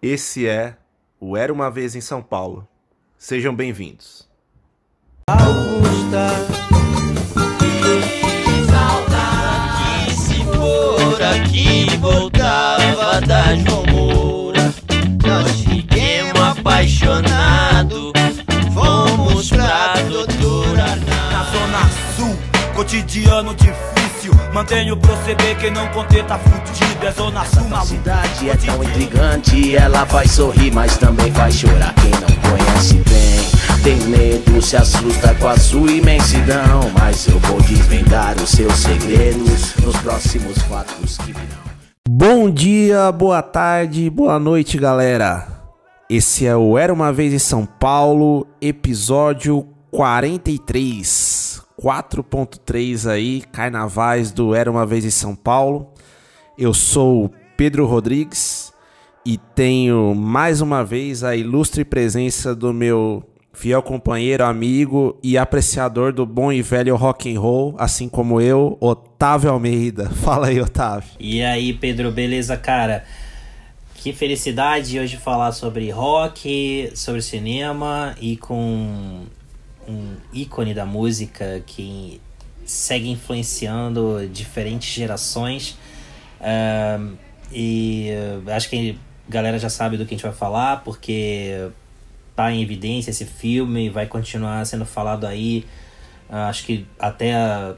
Esse é o Era uma Vez em São Paulo. Sejam bem-vindos. Augusta, que saudade se for aqui voltava da João Moura. Nós fiquemos apaixonados, fomos pra doutora Arnaldo. Na zona sul, cotidiano difícil. Mantenho o proceder, quem não conter tá fudido. É zona sul, A maluco. cidade é tão intrigante, ela faz sorrir, mas também faz chorar. Quem não conhece bem, tem medo, se assusta com a sua imensidão. Mas eu vou desvendar os seus segredos nos próximos fatos que virão. Bom dia, boa tarde, boa noite, galera. Esse é o Era uma Vez em São Paulo, episódio 43. 4.3 aí, carnavais do Era uma Vez em São Paulo. Eu sou Pedro Rodrigues e tenho mais uma vez a ilustre presença do meu fiel companheiro, amigo e apreciador do bom e velho rock and roll, assim como eu, Otávio Almeida. Fala aí, Otávio. E aí, Pedro, beleza, cara? Que felicidade hoje falar sobre rock, sobre cinema e com um ícone da música que segue influenciando diferentes gerações. Ahn, e eh, acho que a galera já sabe do que a gente vai falar, porque tá em evidência esse filme, vai continuar sendo falado aí, ah, acho que até a,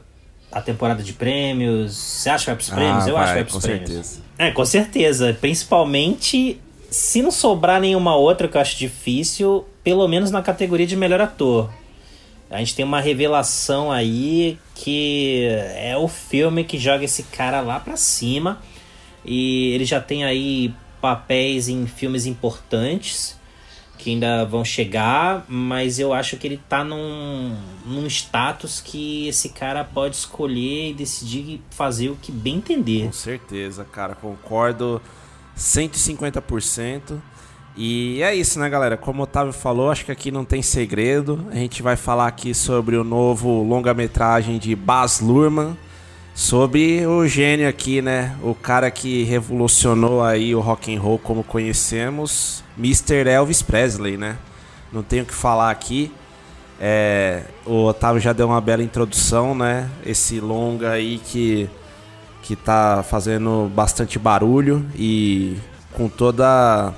a temporada de prêmios. Você acha que vai pros prêmios? Eu acho que vai pros com prêmios. certeza. É, com certeza. Principalmente se não sobrar nenhuma outra que eu acho difícil, pelo menos na categoria de melhor ator. A gente tem uma revelação aí que é o filme que joga esse cara lá pra cima. E ele já tem aí papéis em filmes importantes que ainda vão chegar, mas eu acho que ele tá num, num status que esse cara pode escolher e decidir fazer o que bem entender. Com certeza, cara, concordo 150%. E é isso, né, galera? Como o Otávio falou, acho que aqui não tem segredo. A gente vai falar aqui sobre o novo longa-metragem de Baz Luhrmann, sobre o gênio aqui, né? O cara que revolucionou aí o rock and roll como conhecemos, Mr. Elvis Presley, né? Não tenho o que falar aqui. É, o Otávio já deu uma bela introdução, né? Esse longa aí que que tá fazendo bastante barulho e com toda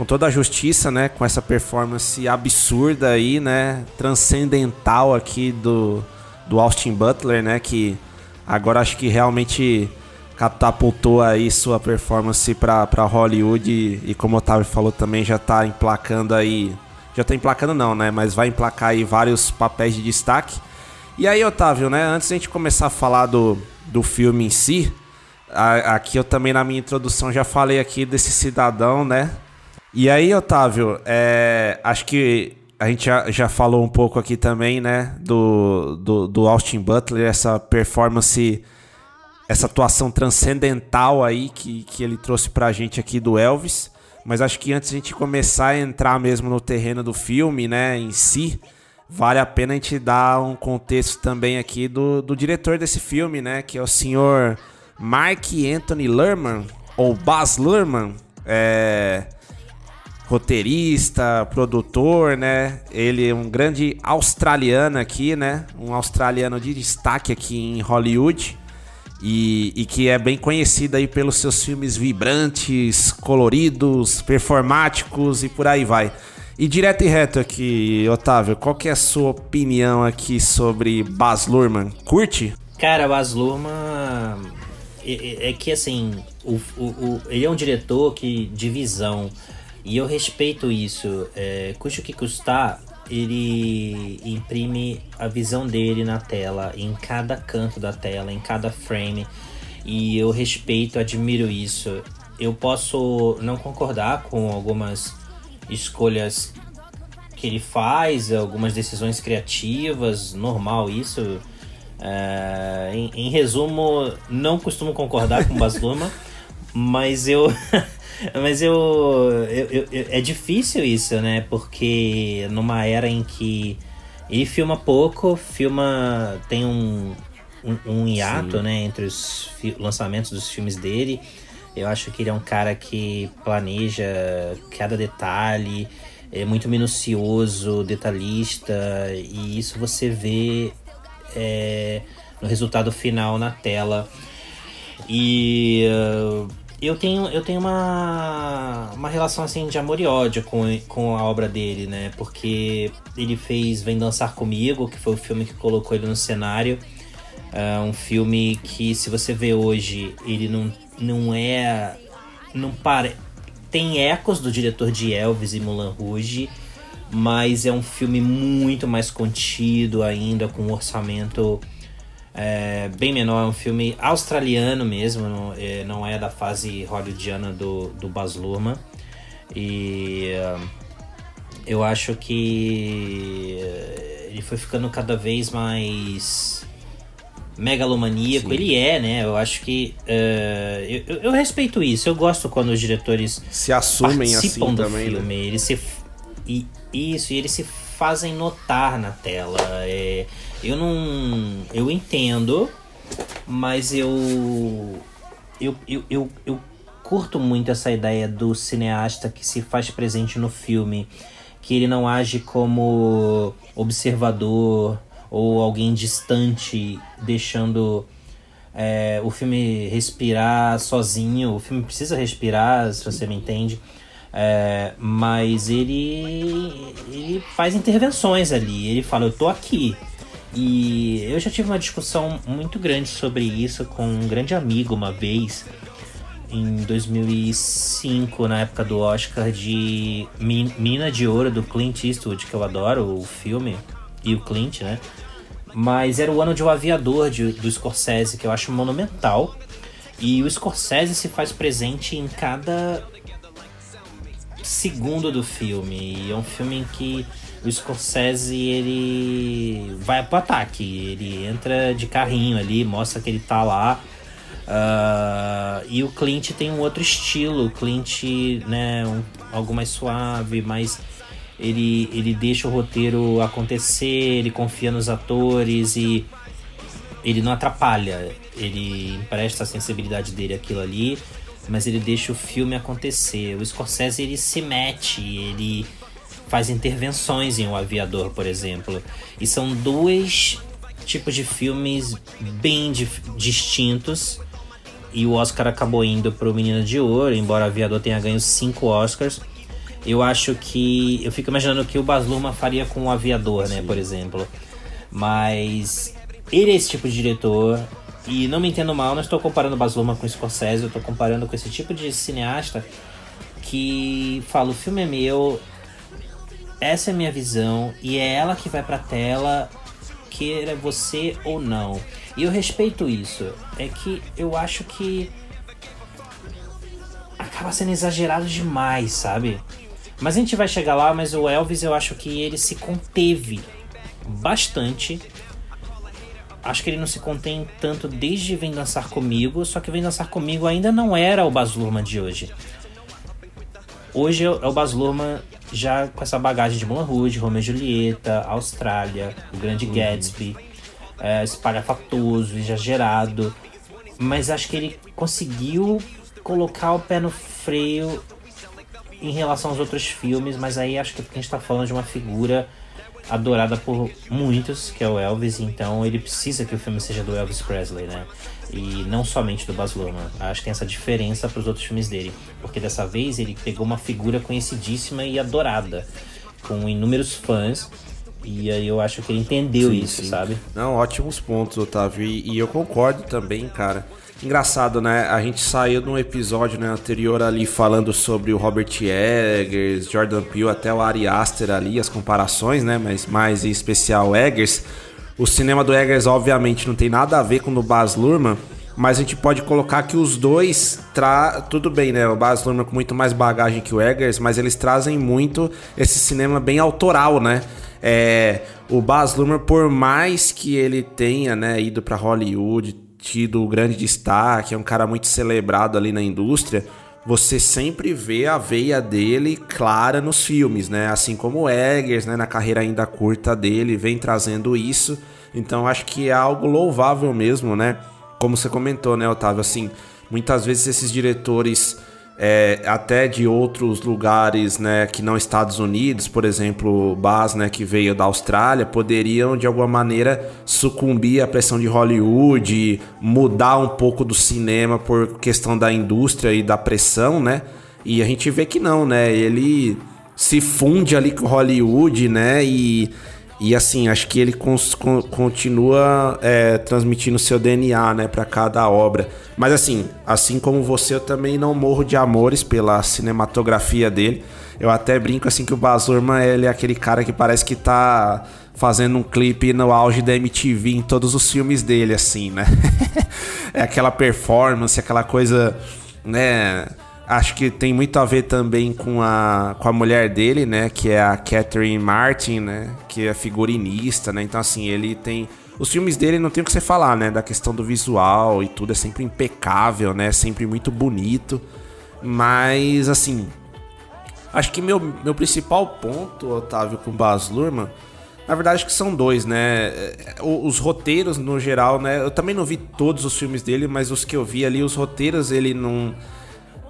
com toda a justiça, né, com essa performance absurda aí, né, transcendental aqui do do Austin Butler, né, que agora acho que realmente catapultou aí sua performance para Hollywood e, e como o Otávio falou também já tá emplacando aí, já tá emplacando não, né, mas vai emplacar aí vários papéis de destaque. E aí, Otávio, né? Antes da gente começar a falar do, do filme em si, a- aqui eu também na minha introdução já falei aqui desse cidadão, né? E aí, Otávio, é, acho que a gente já, já falou um pouco aqui também, né? Do, do, do Austin Butler, essa performance, essa atuação transcendental aí que, que ele trouxe pra gente aqui do Elvis. Mas acho que antes a gente começar a entrar mesmo no terreno do filme, né, em si, vale a pena a gente dar um contexto também aqui do, do diretor desse filme, né? Que é o senhor Mark Anthony Lerman, ou Baz Luhrmann, é, roteirista, produtor, né? Ele é um grande australiano aqui, né? Um australiano de destaque aqui em Hollywood. E, e que é bem conhecido aí pelos seus filmes vibrantes, coloridos, performáticos e por aí vai. E direto e reto aqui, Otávio, qual que é a sua opinião aqui sobre Baz Luhrmann? Curte? Cara, Baz Luhrmann é, é- é que assim, o, o, o- ele é um diretor que de visão e eu respeito isso. É, custe o que custar, ele imprime a visão dele na tela, em cada canto da tela, em cada frame. E eu respeito, admiro isso. Eu posso não concordar com algumas escolhas que ele faz, algumas decisões criativas, normal isso. É, em, em resumo, não costumo concordar com Luhrmann, mas eu, mas eu, eu- eu- é difícil isso, né? Porque numa era em que ele filma pouco, filma tem um um, um hiato, né, entre os lançamentos dos filmes dele. Eu acho que ele é um cara que planeja cada detalhe, é muito minucioso, detalhista, e isso você vê é, no resultado final na tela. E uh, eu tenho, eu tenho uma, uma relação assim de amor e ódio com, com a obra dele, né? Porque ele fez Vem Dançar Comigo, que foi o filme que colocou ele no cenário. Uh, um filme que, se você vê hoje, ele não, não é. Não para. Tem ecos do diretor de Elvis e Mulan Rouge, mas é um filme muito mais contido ainda, com um orçamento é, bem menor. É um filme australiano mesmo, não é, não é da fase hollywoodiana do, do Baz Luhrmann. E uh, eu acho que ele foi ficando cada vez mais megalomaníaco. Sim. Ele é, né? Eu acho que. Uh, eu, eu, respeito isso. Eu gosto quando os diretores se assumem assim do também, filme. Né? Eles se. E, isso, e eles se fazem notar na tela. É, eu não. Eu entendo, mas eu. Eu, eu, eu, eu curto muito essa ideia do cineasta que se faz presente no filme. Que ele não age como observador ou alguém distante, deixando é, o filme respirar sozinho. O filme precisa respirar, se você me entende. É, mas ele, ele faz intervenções ali. Ele fala: Eu tô aqui. E eu já tive uma discussão muito grande sobre isso com um grande amigo uma vez, em 2005, na época do Oscar de Mina de Ouro do Clint Eastwood, que eu adoro o filme, e o Clint, né? Mas era o ano de O Aviador de, do Scorsese, que eu acho monumental. E o Scorsese se faz presente em cada segundo do filme. E é um filme em que o Scorsese ele vai pro ataque. Ele entra de carrinho ali, mostra que ele tá lá. Uh, e o Clint tem um outro estilo. O Clint, né, um, algo mais suave, mais. Ele, ele deixa o roteiro acontecer, ele confia nos atores e ele não atrapalha. Ele empresta a sensibilidade dele aquilo ali, mas ele deixa o filme acontecer. O Scorsese ele se mete, ele faz intervenções em O Aviador, por exemplo. E são dois tipos de filmes bem distintos. E o Oscar acabou indo para o Menino de Ouro, embora o Aviador tenha ganho cinco Oscars. Eu acho que. Eu fico imaginando o que o Baz Luhrmann faria com o Aviador, né, Sim. por exemplo. Mas ele é esse tipo de diretor. E não me entendo mal, não estou comparando Luhrmann com Scorsese, eu estou comparando com esse tipo de cineasta que fala: o filme é meu, essa é a minha visão e é ela que vai pra tela, queira você ou não. E eu respeito isso. É que eu acho que acaba sendo exagerado demais, sabe? Mas a gente vai chegar lá, mas o Elvis eu acho que ele se conteve bastante. Acho que ele não se contém tanto desde Vem Dançar Comigo, só que Vem Dançar Comigo ainda não era o Baz Luhrmann de hoje. Hoje é o Baz Luhrmann já com essa bagagem de Moulin Rouge, Romeo e Julieta, Austrália, O Grande uhum. Gatsby, é, espalhafatoso, exagerado. Mas acho que ele conseguiu colocar o pé no freio em relação aos outros filmes, mas aí acho que a gente está falando de uma figura adorada por muitos, que é o Elvis, então ele precisa que o filme seja do Elvis Presley, né? E não somente do Baz Luhrmann. Acho que tem essa diferença para os outros filmes dele, porque dessa vez ele pegou uma figura conhecidíssima e adorada, com inúmeros fãs, e aí eu acho que ele entendeu sim, isso, sim. sabe? Não, ótimos pontos, Otávio, e, e eu concordo também, cara. Engraçado, né? A gente saiu num episódio né, anterior ali falando sobre o Robert Eggers, Jordan Peele, até o Ari Aster ali, as comparações, né? Mas mais em especial Eggers. O cinema do Eggers, obviamente, não tem nada a ver com o do Baz Luhrmann, mas a gente pode colocar que os dois tra... tudo bem, né? O Baz Luhrmann com muito mais bagagem que o Eggers, mas eles trazem muito esse cinema bem autoral, né? É, o Baz Luhrmann, por mais que ele tenha, né, ido para Hollywood, tido grande destaque, é um cara muito celebrado ali na indústria, você sempre vê a veia dele clara nos filmes, né? Assim como o Eggers, né, na carreira ainda curta dele, vem trazendo isso. Então acho que é algo louvável mesmo, né? como você comentou, né, Otávio? Assim, muitas vezes esses diretores é, até de outros lugares, né, que não Estados Unidos, por exemplo, Baz, né, que veio da Austrália, poderiam de alguma maneira sucumbir à pressão de Hollywood, mudar um pouco do cinema por questão da indústria e da pressão, né? E a gente vê que não, né? Ele se funde ali com Hollywood, né? E e assim, acho que ele continua é, transmitindo seu DNA, né, para cada obra. Mas assim, assim como você, eu também não morro de amores pela cinematografia dele. Eu até brinco assim que o Baz ele é aquele cara que parece que tá fazendo um clipe no auge da MTV em todos os filmes dele, assim, né? é aquela performance, aquela coisa, né? Acho que tem muito a ver também com a, com a mulher dele, né? Que é a Catherine Martin, né? Que é figurinista, né? Então, assim, ele tem. Os filmes dele não tem o que você falar, né? Da questão do visual e tudo, é sempre impecável, né? Sempre muito bonito. Mas, assim. Acho que meu, meu principal ponto, Otávio, com Baz Luhrmann. Na verdade, acho que são dois, né? É, os roteiros, no geral, né? Eu também não vi todos os filmes dele, mas os que eu vi ali, os roteiros, ele não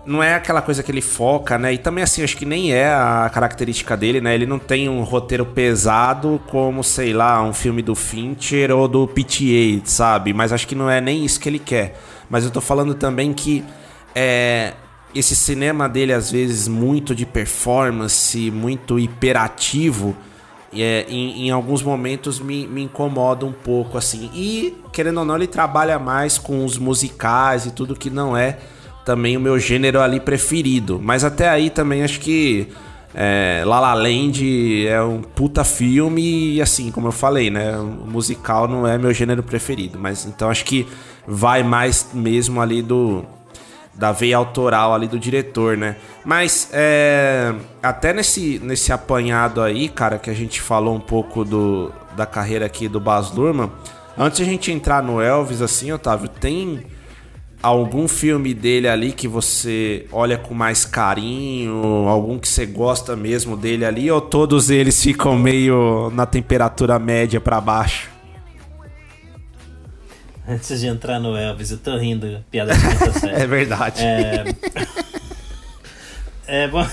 não é aquela coisa que ele foca, né? E também assim, acho que nem é a característica dele, né? Ele não tem um roteiro pesado como, sei lá, um filme do Fincher ou do PTA, sabe? Mas acho que não é nem isso que ele quer. Mas eu tô falando também que é, esse cinema dele, às vezes, muito de performance, muito hiperativo, é, em, em, alguns momentos me, me incomoda um pouco, assim. E, querendo ou não, ele trabalha mais com os musicais e tudo que não é também o meu gênero ali preferido. Mas até aí também acho que é, La La Land é um puta filme e assim, como eu falei, né? O musical não é meu gênero preferido. Mas então acho que vai mais mesmo ali do da veia autoral ali do diretor, né? Mas é, até nesse, nesse apanhado aí, cara, que a gente falou um pouco do, da carreira aqui do Baz Luhrmann, antes a gente entrar no Elvis, assim, Otávio, tem algum filme dele ali que você olha com mais carinho, algum que você gosta mesmo dele ali, ou todos eles ficam meio na temperatura média para baixo? Antes de entrar no Elvis, eu tô rindo, piada de é verdade. É, é bom.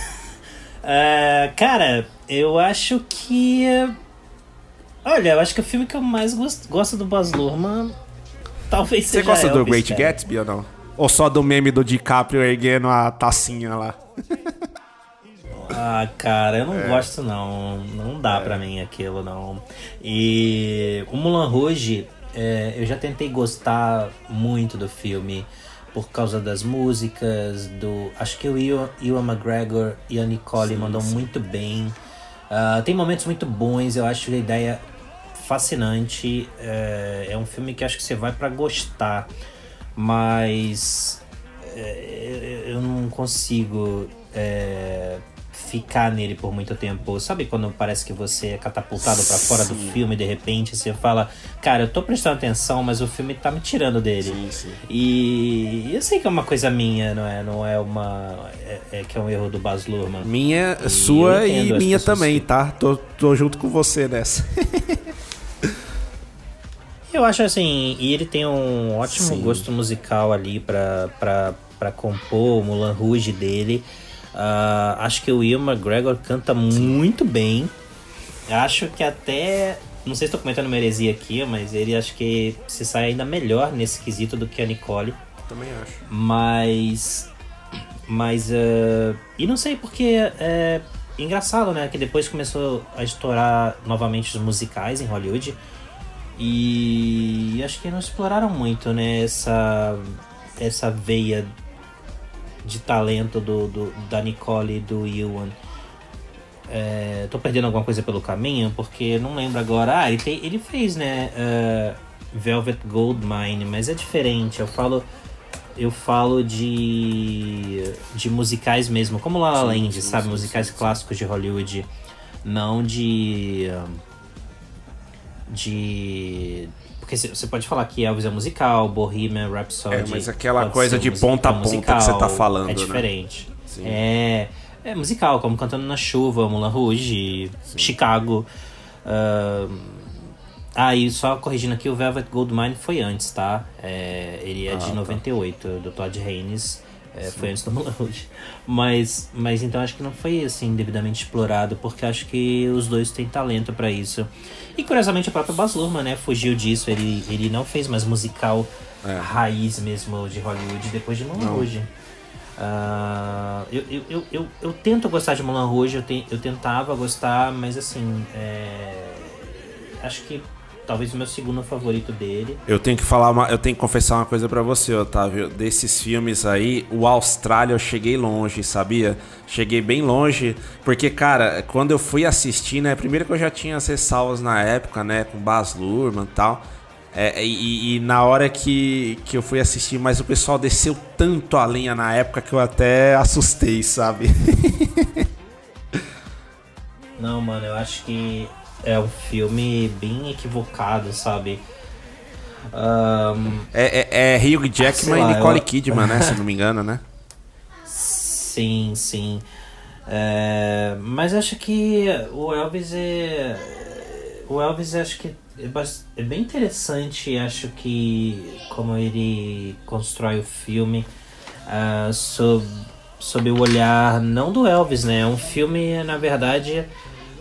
É, cara, eu acho que. Olha, eu acho que o filme que eu mais gosto, gosto do Baz Luhrmann Talvez Você seja gosta Elvis, do Great cara. Gatsby ou não? Ou só do meme do DiCaprio erguendo a tacinha lá? Ah, cara, eu não é. gosto não. Não dá é. pra mim aquilo, não. E o Mulan Rouge, é, eu já tentei gostar muito do filme por causa das músicas, do. Acho que o Ian, Ian McGregor e a Nicole sim, mandam sim. muito bem. Uh, tem momentos muito bons, eu acho a ideia fascinante. É, é um filme que acho que você vai para gostar, mas é, eu não consigo é, ficar nele por muito tempo. Sabe quando parece que você é catapultado para fora do filme e de repente você fala, cara, eu tô prestando atenção, mas o filme tá me tirando dele. Sim, sim. E eu sei que é uma coisa minha, não é? Não é uma. É, é que é um erro do Baz Luhrmann. Minha, e sua e minha também, tá? Tô, tô junto com você nessa. Eu acho assim, e ele tem um ótimo Sim. gosto musical ali pra, pra, pra compor o Mulan Rouge dele. Uh, acho que o Ian McGregor canta Sim. muito bem. Acho que até. Não sei se estou comentando uma heresia aqui, mas ele acho que se sai ainda melhor nesse quesito do que a Nicole. Também acho. Mas. Mas. Uh, e não sei porque. É engraçado, né? Que depois começou a estourar novamente os musicais em Hollywood. E acho que não exploraram muito, né, essa, essa veia de talento do, do da Nicole e do Ewan. É, tô perdendo alguma coisa pelo caminho, porque não lembro agora. Ah, ele, tem, ele fez, né, uh, Velvet Goldmine, mas é diferente. Eu falo eu falo de de musicais mesmo, como La La Land, sim, sabe, sim, musicais sim, clássicos de Hollywood, não de de. Porque você pode falar que Elvis é musical, Bohemian Rhapsody. É, mas aquela coisa de ponta a ponta musical, que você tá falando. É diferente. Né? É, é musical, como Cantando na Chuva, Mulan Rouge, Sim. Chicago. Uh, Ah, e só corrigindo aqui, o Velvet Goldmine foi antes, tá? É, ele é Ah, de tá. 98, do Todd Haynes. É, foi antes do Mulan Rouge. Mas, mas então acho que não foi assim devidamente explorado, porque acho que os dois têm talento pra isso. E curiosamente o próprio Baz Luhrmann, né, fugiu disso. Ele, ele não fez mais musical É. raiz mesmo de Hollywood depois de Mulan Rouge. Ah, eu, eu, eu, eu, eu tento gostar de Mulan Rouge, eu, te, eu tentava gostar, mas assim, é, acho que talvez o meu segundo favorito dele. Eu tenho que falar, uma, eu tenho que confessar uma coisa pra você, Otávio. Desses filmes aí, o Austrália eu cheguei longe, sabia? Cheguei bem longe, porque cara, quando eu fui assistir, né, primeiro que eu já tinha as ressalvas na época, né, com Baz Luhrmann e tal. É, e, e na hora que, que eu fui assistir, mas o pessoal desceu tanto a linha na época que eu até assustei, sabe? Não, mano, eu acho que é um filme bem equivocado, sabe? Ahn, É, é, é Hugh Jackman lá, e Nicole eu- Kidman, né, se não me engano, né? Sim, sim. É, mas acho que o Elvis é. O Elvis acho que é, é bem interessante, acho que como ele constrói o filme ah, sob, sob o olhar não do Elvis, né? É um filme, na verdade,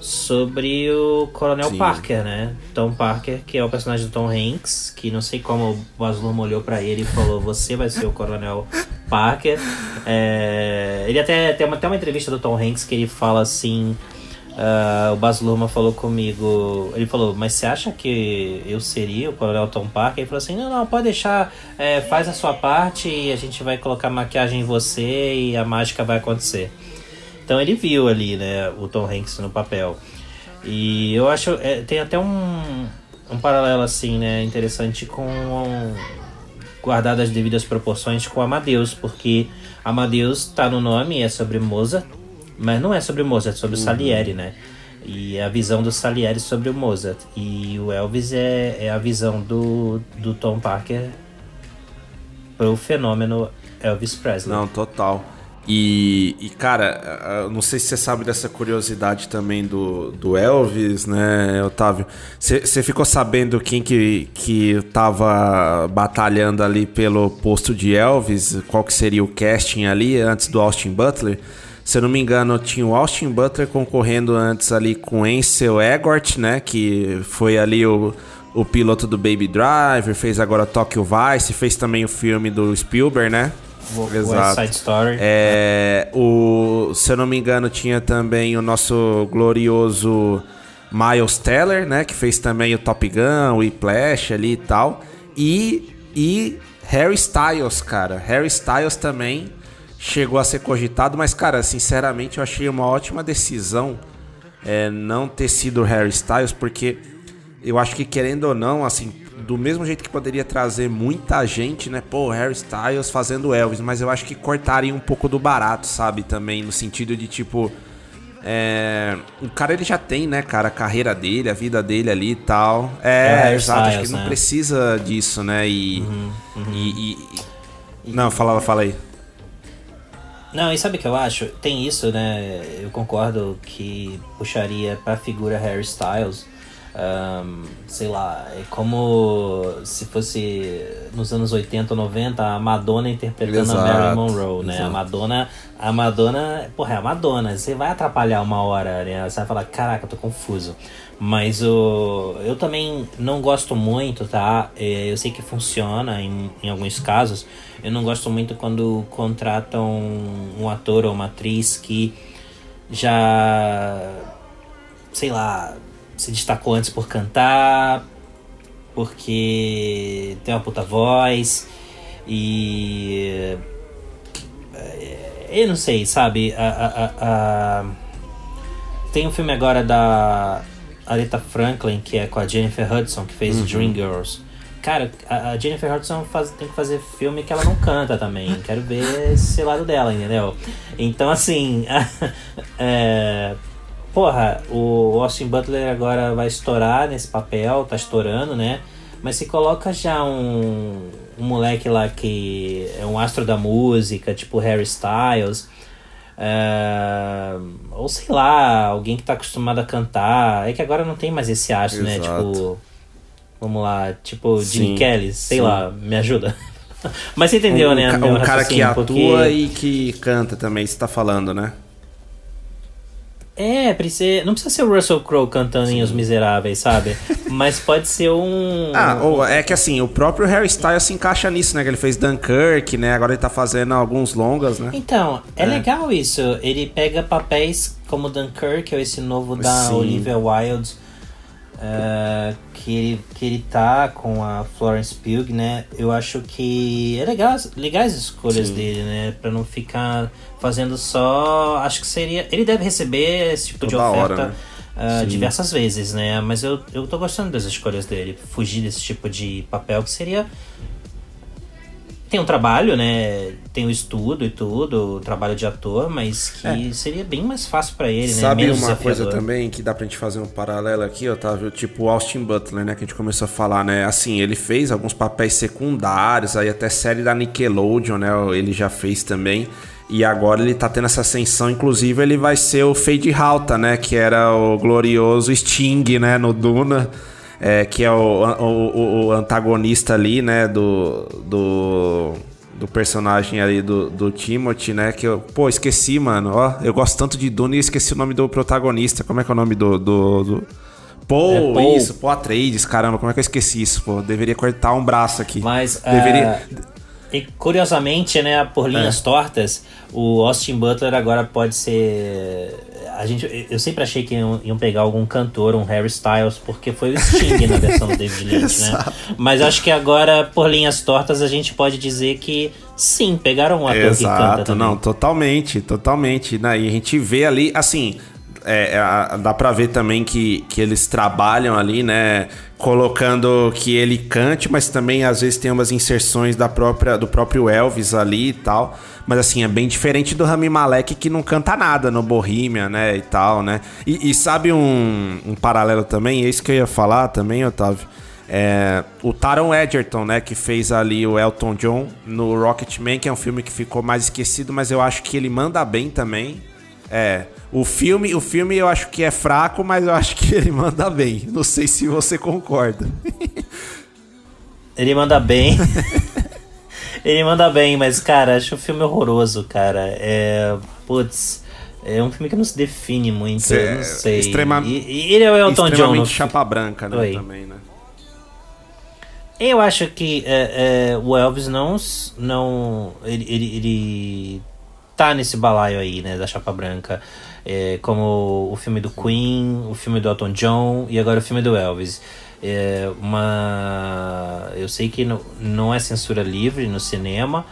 sobre o Coronel Sim. Parker, né? Tom Parker, que é o personagem do Tom Hanks, que não sei como o Baz Luhrmann olhou pra ele e falou: Você vai ser o Coronel Parker. É, ele até tem uma, até uma entrevista do Tom Hanks que ele fala assim. ah, o Baz Luhrmann falou comigo, ele falou, mas você acha que eu seria o Coronel Tom Parker? Ele falou assim, não, não, pode deixar, é, faz a sua parte e a gente vai colocar maquiagem em você e a mágica vai acontecer. Então ele viu ali, né, o Tom Hanks no papel. E eu acho, é, tem até um, um paralelo assim, né, interessante com guardado as devidas proporções com Amadeus, porque Amadeus tá no nome, é sobre Mozart, mas não é sobre Mozart, é sobre Salieri, né? E é a visão do Salieri sobre o Mozart. E o Elvis é, é a visão do, do Tom Parker pro fenômeno Elvis Presley. Não, total. E, e, cara, não sei se você sabe dessa curiosidade também do, do Elvis, né, Otávio? Você ficou sabendo quem que, que tava batalhando ali pelo posto de Elvis? Qual que seria o casting ali antes do Austin Butler? Se eu não me engano, tinha o Austin Butler concorrendo antes ali com Ansel Elgort, né? Que foi ali o, o piloto do Baby Driver, fez agora Tokyo Vice, fez também o filme do Spielberg, né? West Side Story. É, o, se eu não me engano, tinha também o nosso glorioso Miles Teller, né? Que fez também o Top Gun, o Whiplash ali e tal. E, e Harry Styles, cara. Harry Styles também chegou a ser cogitado, mas, cara, sinceramente, eu achei uma ótima decisão é, não ter sido Harry Styles, porque eu acho que, querendo ou não, assim, do mesmo jeito que poderia trazer muita gente, né? Pô, Harry Styles fazendo Elvis, mas eu acho que cortaria um pouco do barato, sabe? Também, no sentido de tipo. É, o cara ele já tem, né, cara, a carreira dele, a vida dele ali e tal. É É, exato, acho que Styles, não né? precisa disso, né? E. e- e- e- Não, fala, fala aí. Não, e sabe o que eu acho? Tem isso, né? Eu concordo que puxaria pra figura Harry Styles. Ahn, sei lá, é como se fosse nos anos 80 ou 90 a Madonna interpretando a Marilyn Exato, Monroe, né? A exato. Madonna, a Madonna, porra, é a Madonna, você vai atrapalhar uma hora, né? Você vai falar, caraca, eu tô confuso. Mas o, eu também não gosto muito, tá? É, Eu sei que funciona em, em alguns casos. Eu não gosto muito quando contratam um ator ou uma atriz que já, sei lá, se destacou antes por cantar, porque tem uma puta voz e. é, Eu não sei, sabe? A, a- a- Tem um filme agora da Aretha Franklin, que é com a Jennifer Hudson, que fez Dreamgirls. Cara, a a Jennifer Hudson faz- tem que fazer filme que ela não canta também. Quero ver esse lado dela, entendeu? Então, assim. é, porra, o Austin Butler agora vai estourar nesse papel, tá estourando, né? Mas se coloca já um, um moleque lá que é um astro da música, tipo Harry Styles. é, ou sei lá, alguém que tá acostumado a cantar. É que agora não tem mais esse astro, né? Exato. Tipo. Vamos lá, tipo Jim Sim, Kelly, sei sim. lá, me ajuda. Mas você entendeu, um, né? meu um cara que atua porque- e que canta também, você tá falando, né? É, precisa, não precisa ser o Russell Crowe cantando em Os Miseráveis, sabe? Mas pode ser um. Ah, ou é que assim, o próprio Harry Styles se encaixa nisso, né? Que ele fez Dunkirk, né? Agora ele tá fazendo alguns longas, né? Então, é, É. legal isso. Ele pega papéis como Dunkirk, ou esse novo da Sim. Olivia Wilde, é, que, ele, que ele tá com a Florence Pugh, né? Eu acho que é legal, legais as escolhas Sim. dele, né? Pra não ficar fazendo só. Acho que seria. Ele deve receber esse tipo de Toda hora, oferta. né? ah, Sim. diversas vezes, né? Mas eu, eu tô gostando das escolhas dele. Fugir desse tipo de papel que seria tem um trabalho, né? Tem o estudo e tudo, o trabalho de ator, mas que seria bem mais fácil pra ele, né? É. Sabe uma coisa desafiador. também que dá pra gente fazer um paralelo aqui, Otávio? Tipo o Austin Butler, né? Que a gente começou a falar, né? Assim, ele fez alguns papéis secundários, aí até série da Nickelodeon, né? Ele já fez também. E agora ele tá tendo essa ascensão, inclusive ele vai ser o Fade Halta, né? Que era o glorioso Sting, né? No Duna. É, que é o, o, o antagonista ali, né? Do, do, do personagem ali do, do Timothy, né? Que eu, pô, esqueci, mano. Ó, eu gosto tanto de Duna e esqueci o nome do protagonista. Como é que é o nome do. do, do... Paul, É isso, Paul Atreides, caramba, como é que eu esqueci isso, pô? Deveria cortar um braço aqui. Mas, Deveria. ah, e curiosamente, né, por É. linhas tortas, o Austin Butler agora pode ser. A gente, eu sempre achei que iam, iam pegar algum cantor, um Harry Styles, porque foi o Sting na versão do David Lynch, né? Exato. Mas acho que agora, por linhas tortas, a gente pode dizer que sim, pegaram um ator que canta Exato, também. não, totalmente, totalmente. Né? E a gente vê ali, assim, é, é, dá pra ver também que, que eles trabalham ali, né? Colocando que ele cante, mas também às vezes tem umas inserções da própria, do próprio Elvis ali e tal. Mas assim, é bem diferente do Rami Malek que não canta nada no Bohemia, né? E tal, né? E, e sabe um, um paralelo também? É isso que eu ia falar também, Otávio. É, o Taron Egerton, né, que fez ali o Elton John no Rocketman, que é um filme que ficou mais esquecido, mas eu acho que ele manda bem também. É, o filme, o filme eu acho que é fraco, mas eu acho que ele manda bem. Não sei se você concorda. Ele manda bem. Ele manda bem, mas, cara, acho o filme horroroso, cara. É. Putz. É um filme que não se define muito, Cê- eu não sei. extrema- E, e ele é o Elton John. Extremamente no chapa branca, né, Oi. também, né? Eu acho que é, é, o Elvis não. não ele, ele, ele tá nesse balaio aí, né, da Chapa Branca. É, como o filme do Queen, o filme do Elton John e agora o filme do Elvis. É uma. Eu sei que não, não é censura livre no cinema,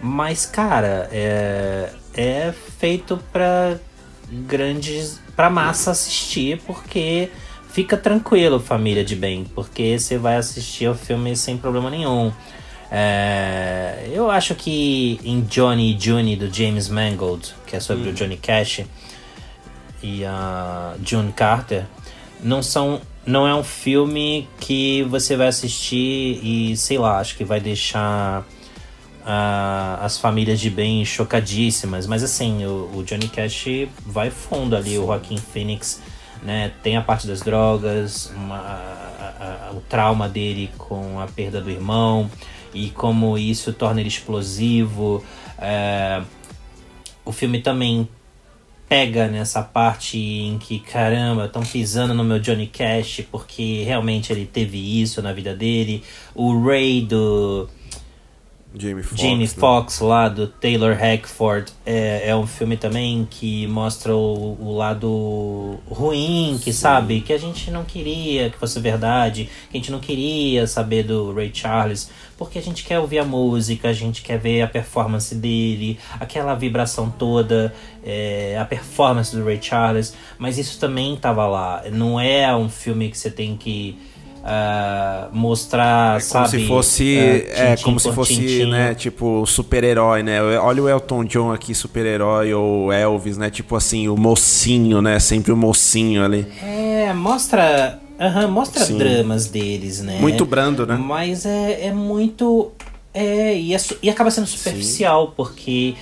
mas, cara, é, é feito pra grandes. pra massa assistir, porque fica tranquilo, família de bem, porque você vai assistir o filme sem problema nenhum. É, eu acho que em Johnny e June do James Mangold, que é sobre o Johnny Cash e a June Carter, não são não é um filme que você vai assistir e sei lá, acho que vai deixar ah, as famílias de bem chocadíssimas, mas assim, o, o Johnny Cash vai fundo ali, o Joaquin Phoenix, né, tem a parte das drogas, uma- a- a- o trauma dele com a perda do irmão e como isso torna ele explosivo. É, o filme também pega nessa parte em que, caramba, estão pisando no meu Johnny Cash porque realmente ele teve isso na vida dele. O Ray do Jamie Foxx. Jamie né? Lá do Taylor Hackford é, é um filme também que mostra o, o lado ruim, que sabe, que a gente não queria que fosse verdade, que a gente não queria saber do Ray Charles, porque a gente quer ouvir a música, a gente quer ver a performance dele, aquela vibração toda, é, a performance do Ray Charles, mas isso também tava lá. Não é um filme que você tem que ah, mostrar, É como sabe? se fosse, ah, é, como se fosse, tintim. né, tipo, super-herói, né? Olha o Elton John aqui, super-herói, ou Elvis, né? Tipo assim, o mocinho, né? Sempre o mocinho ali. É, mostra. aham, mostra Sim. dramas deles, né? Muito brando, né? Mas é, é muito. É, e, é e acaba sendo superficial, porque.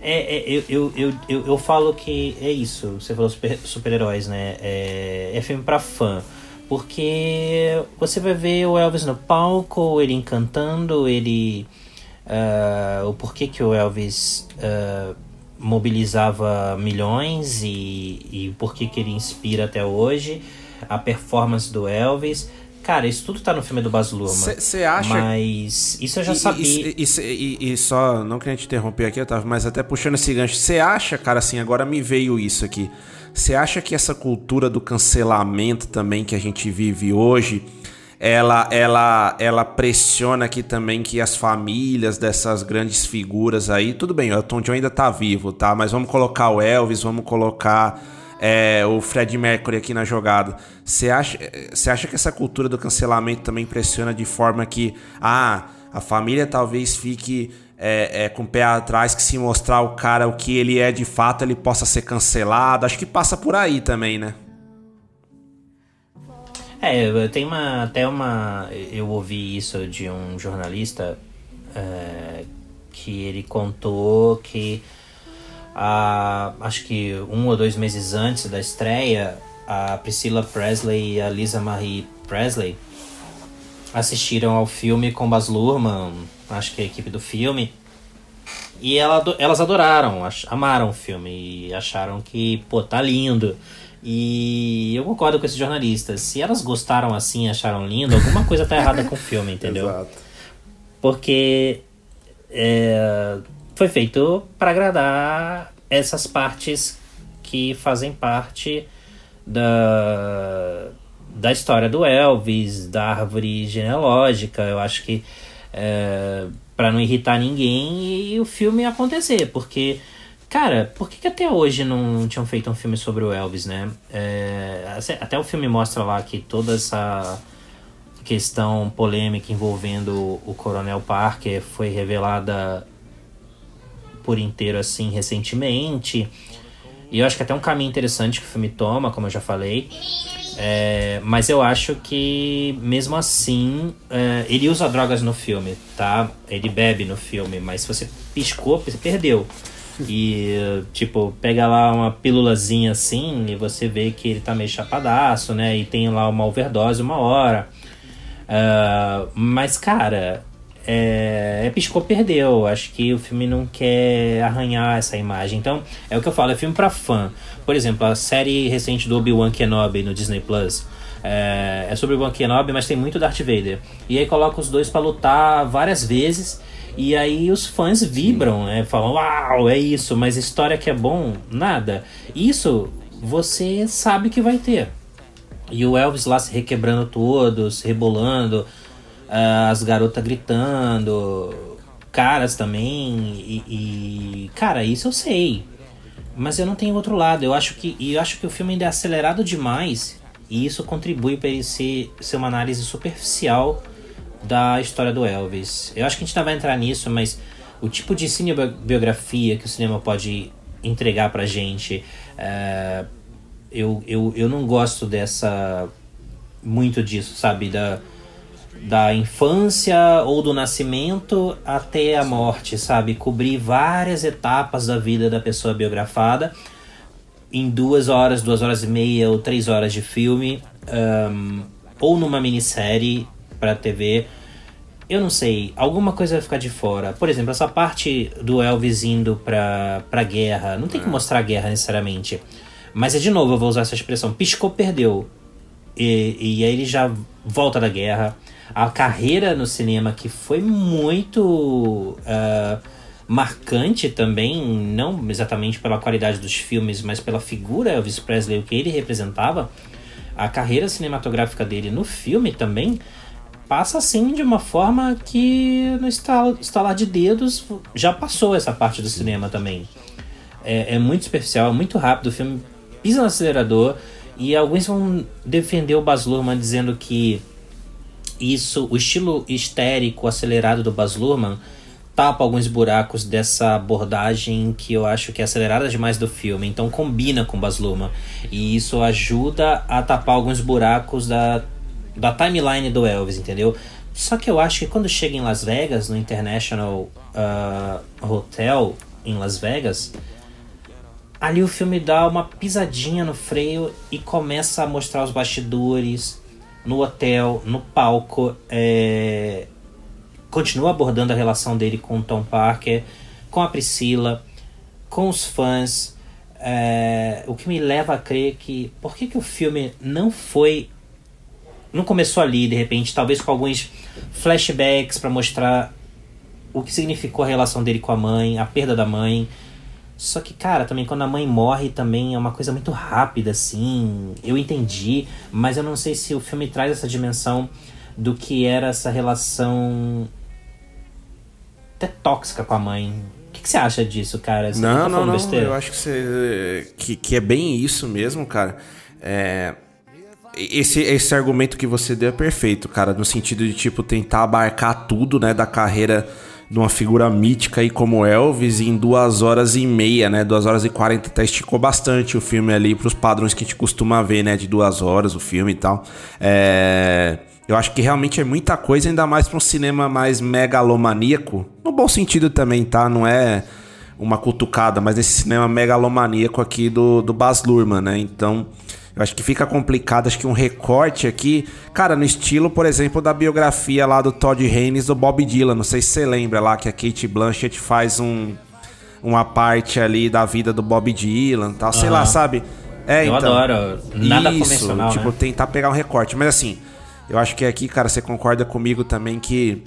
É, é, eu, eu, eu, eu, falo que é isso, você falou super- super-heróis, né? É, é filme pra fã. Porque você vai ver o Elvis no palco, ele encantando, ele. Uh, o porquê que o Elvis uh, mobilizava milhões e, e por que ele inspira até hoje, a performance do Elvis. Cara, isso tudo tá no filme do Baz Luhrmann. Você acha... Mas isso eu já e, sabia. E, e, e, só, não queria te interromper aqui, Otávio, mas até puxando esse gancho. Você acha, cara, assim, agora me veio isso aqui. Você acha que essa cultura do cancelamento também que a gente vive hoje, ela, ela, ela pressiona aqui também que as famílias dessas grandes figuras aí, tudo bem, o Elton John ainda tá vivo, tá? Mas vamos colocar o Elvis, vamos colocar é, o Fred Mercury aqui na jogada. Você acha, você acha que essa cultura do cancelamento também pressiona de forma que ah, a família talvez fique é, é, com o pé atrás, que se mostrar o cara o que ele é de fato, ele possa ser cancelado? Acho que passa por aí também, né? É, tem uma até uma eu ouvi isso de um jornalista é, que ele contou que a, acho que um ou dois meses antes da estreia, a Priscilla Presley e a Lisa Marie Presley assistiram ao filme com Baz Luhrmann, acho que é a equipe do filme, e ela, elas adoraram, amaram o filme e acharam que, pô, tá lindo. E eu concordo com esses jornalistas. Se elas gostaram assim, acharam lindo, alguma coisa tá errada com o filme, entendeu? Exato. Porque é, foi feito para agradar essas partes que fazem parte da, da história do Elvis, da árvore genealógica. Eu acho que é, para não irritar ninguém e o filme acontecer, porque Cara, por que, que, até hoje não tinham feito um filme sobre o Elvis, né? É, até o filme mostra lá que toda essa questão polêmica envolvendo o Coronel Parker foi revelada por inteiro assim recentemente. E eu acho que até um caminho interessante que o filme toma, como eu já falei. É, mas eu acho que mesmo assim é, ele usa drogas no filme, tá? Ele bebe no filme, mas se você piscou, você perdeu. E tipo, pega lá uma pílulazinha assim e você vê que ele tá meio chapadaço, né? E tem lá uma overdose uma hora. Uh, mas, cara, é, é piscou, perdeu. Acho que o filme não quer arranhar essa imagem. Então, é o que eu falo, é filme para fã. Por exemplo, a série recente do Obi-Wan Kenobi no Disney Plus. É, é sobre o Obi-Wan Kenobi, mas tem muito Darth Vader. E aí coloca os dois para lutar várias vezes. E aí os fãs vibram, né? Falam, uau, é isso, mas história que é bom, nada. Isso você sabe que vai ter. E o Elvis lá se requebrando todos, rebolando. Uh, as garotas gritando, caras também, e, e, Cara, isso eu sei. Mas eu não tenho outro lado. Eu acho que, eu acho que o filme ainda é acelerado demais. E isso contribui para ele ser, ser uma análise superficial da história do Elvis. Eu acho que a gente não vai entrar nisso, mas o tipo de cinebiografia que o cinema pode entregar pra gente. Uh, eu, eu, eu não gosto dessa. Muito disso, sabe? Da da infância ou do nascimento até a morte, sabe? Cobrir várias etapas da vida da pessoa biografada em duas horas, duas horas e meia ou três horas de filme, um, ou numa minissérie para TV. Eu não sei, alguma coisa vai ficar de fora. Por exemplo, essa parte do Elvis indo pra, pra guerra, não tem que é. mostrar a guerra necessariamente. Mas é de novo, eu vou usar essa expressão: piscou, perdeu. E, e aí ele já volta da guerra a carreira no cinema que foi muito uh, marcante também, não exatamente pela qualidade dos filmes, mas pela figura Elvis Presley, o que ele representava. A carreira cinematográfica dele no filme também passa assim de uma forma que no estalar de dedos já passou essa parte do cinema também. É, é muito superficial, é muito rápido, o filme pisa no acelerador e alguns vão defender o Baz Luhrmann dizendo que isso, o estilo histérico acelerado do Baz Luhrmann tapa alguns buracos dessa abordagem que eu acho que é acelerada demais do filme, então combina com Baz Luhrmann e isso ajuda a tapar alguns buracos da, da timeline do Elvis, entendeu? Só que eu acho que quando chega em Las Vegas, no International uh, Hotel em Las Vegas, ali o filme dá uma pisadinha no freio e começa a mostrar os bastidores, no hotel, no palco. É... Continua abordando a relação dele com o Tom Parker, com a Priscila, com os fãs. É... O que me leva a crer que. Por que, que o filme não foi. Não começou ali, de repente, talvez com alguns flashbacks para mostrar o que significou a relação dele com a mãe, a perda da mãe. Só que, cara, também quando a mãe morre também é uma coisa muito rápida, assim. Eu entendi, mas eu não sei se o filme traz essa dimensão do que era essa relação até tóxica com a mãe. O que, que você acha disso, cara? Você não, tá não, não. besteira? Eu acho que, você, que, que é bem isso mesmo, cara. É, esse, esse argumento que você deu é perfeito, cara, no sentido de, tipo, tentar abarcar tudo, né, da carreira de uma figura mítica aí como Elvis em duas horas e meia, né? Duas horas e quarenta, até esticou bastante o filme ali pros padrões que a gente costuma ver, né? De duas horas o filme e tal. É... Eu acho que realmente é muita coisa, ainda mais para um cinema mais megalomaníaco. No bom sentido também, tá? Não é uma cutucada, mas esse cinema megalomaníaco aqui do, do Baz Luhrmann, né? Então, eu acho que fica complicado, acho que um recorte aqui, cara, no estilo, por exemplo, da biografia lá do Todd Haynes do Bob Dylan. Não sei se você lembra lá que a Kate Blanchett faz um uma parte ali da vida do Bob Dylan, tal, sei lá, sabe? É, eu então, adoro. Nada isso, convencional, tipo, né? tentar pegar um recorte, mas assim, eu acho que aqui, cara, você concorda comigo também que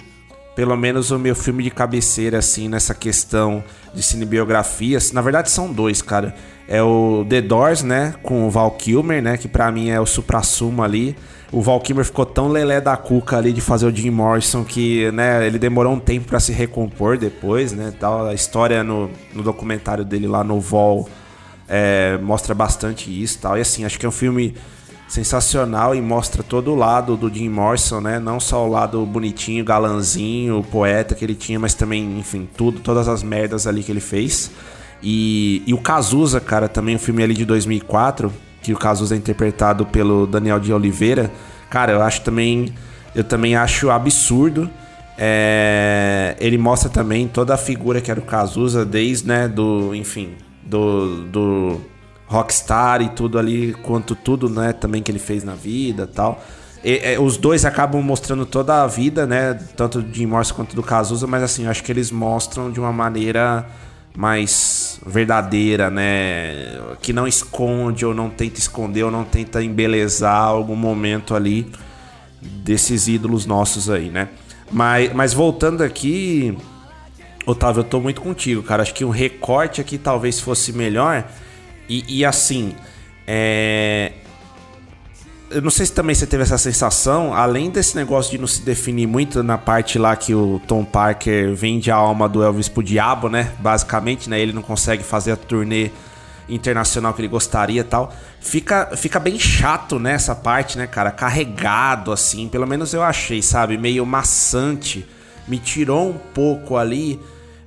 pelo menos o meu filme de cabeceira, assim, nessa questão de cinebiografias. Na verdade, são dois, cara. É o The Doors, né? Com o Val Kilmer, né? Que pra mim é o supra-sumo ali. O Val Kilmer ficou tão lelé da cuca ali de fazer o Jim Morrison que, né? Ele demorou um tempo para se recompor depois, né? Tal. A história no, no documentário dele lá no Vol é, mostra bastante isso tal. E assim, acho que é um filme sensacional e mostra todo o lado do Jim Morrison, né? Não só o lado bonitinho, galanzinho, poeta que ele tinha, mas também, enfim, tudo, todas as merdas ali que ele fez. E, e o Cazuza, cara, também um filme ali de 2004, que o Cazuza é interpretado pelo Daniel de Oliveira. Cara, eu acho também, eu também acho absurdo. É, ele mostra também toda a figura que era o Cazuza, desde, né, do, enfim, do, do rockstar e tudo ali, quanto tudo, né, também que ele fez na vida tal. E, é, os dois acabam mostrando toda a vida, né, tanto do Jim Morrison quanto do Cazuza, mas assim, acho que eles mostram de uma maneira mais verdadeira, né, que não esconde ou não tenta esconder ou não tenta embelezar algum momento ali desses ídolos nossos aí, né? Mas, mas voltando aqui, Otávio, eu tô muito contigo, cara. Acho que um recorte aqui talvez fosse melhor e, e assim, é... eu não sei se também você teve essa sensação, além desse negócio de não se definir muito na parte lá que o Tom Parker vende a alma do Elvis pro diabo, né? Basicamente, né? Ele não consegue fazer a turnê internacional que ele gostaria tal. Fica, fica bem chato nessa parte, né, cara? Carregado, assim. Pelo menos eu achei, sabe? Meio maçante. Me tirou um pouco ali.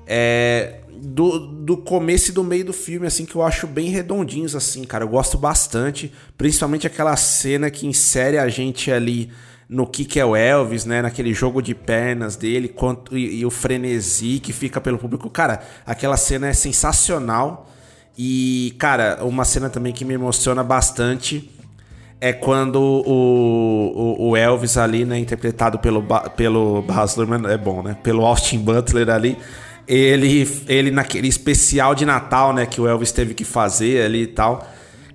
É, do, do começo e do meio do filme, assim, que eu acho bem redondinhos, assim, cara. Eu gosto bastante. Principalmente aquela cena que insere a gente ali no que, que é o Elvis, né? Naquele jogo de pernas dele quanto, e, e o frenesi que fica pelo público. Cara, aquela cena é sensacional. E, cara, uma cena também que me emociona bastante é quando o, o, o Elvis ali, né, interpretado pelo, pelo Baz Luhrmann, é bom, né? Pelo Austin Butler ali, ele, ele naquele especial de Natal, né, que o Elvis teve que fazer ali e tal.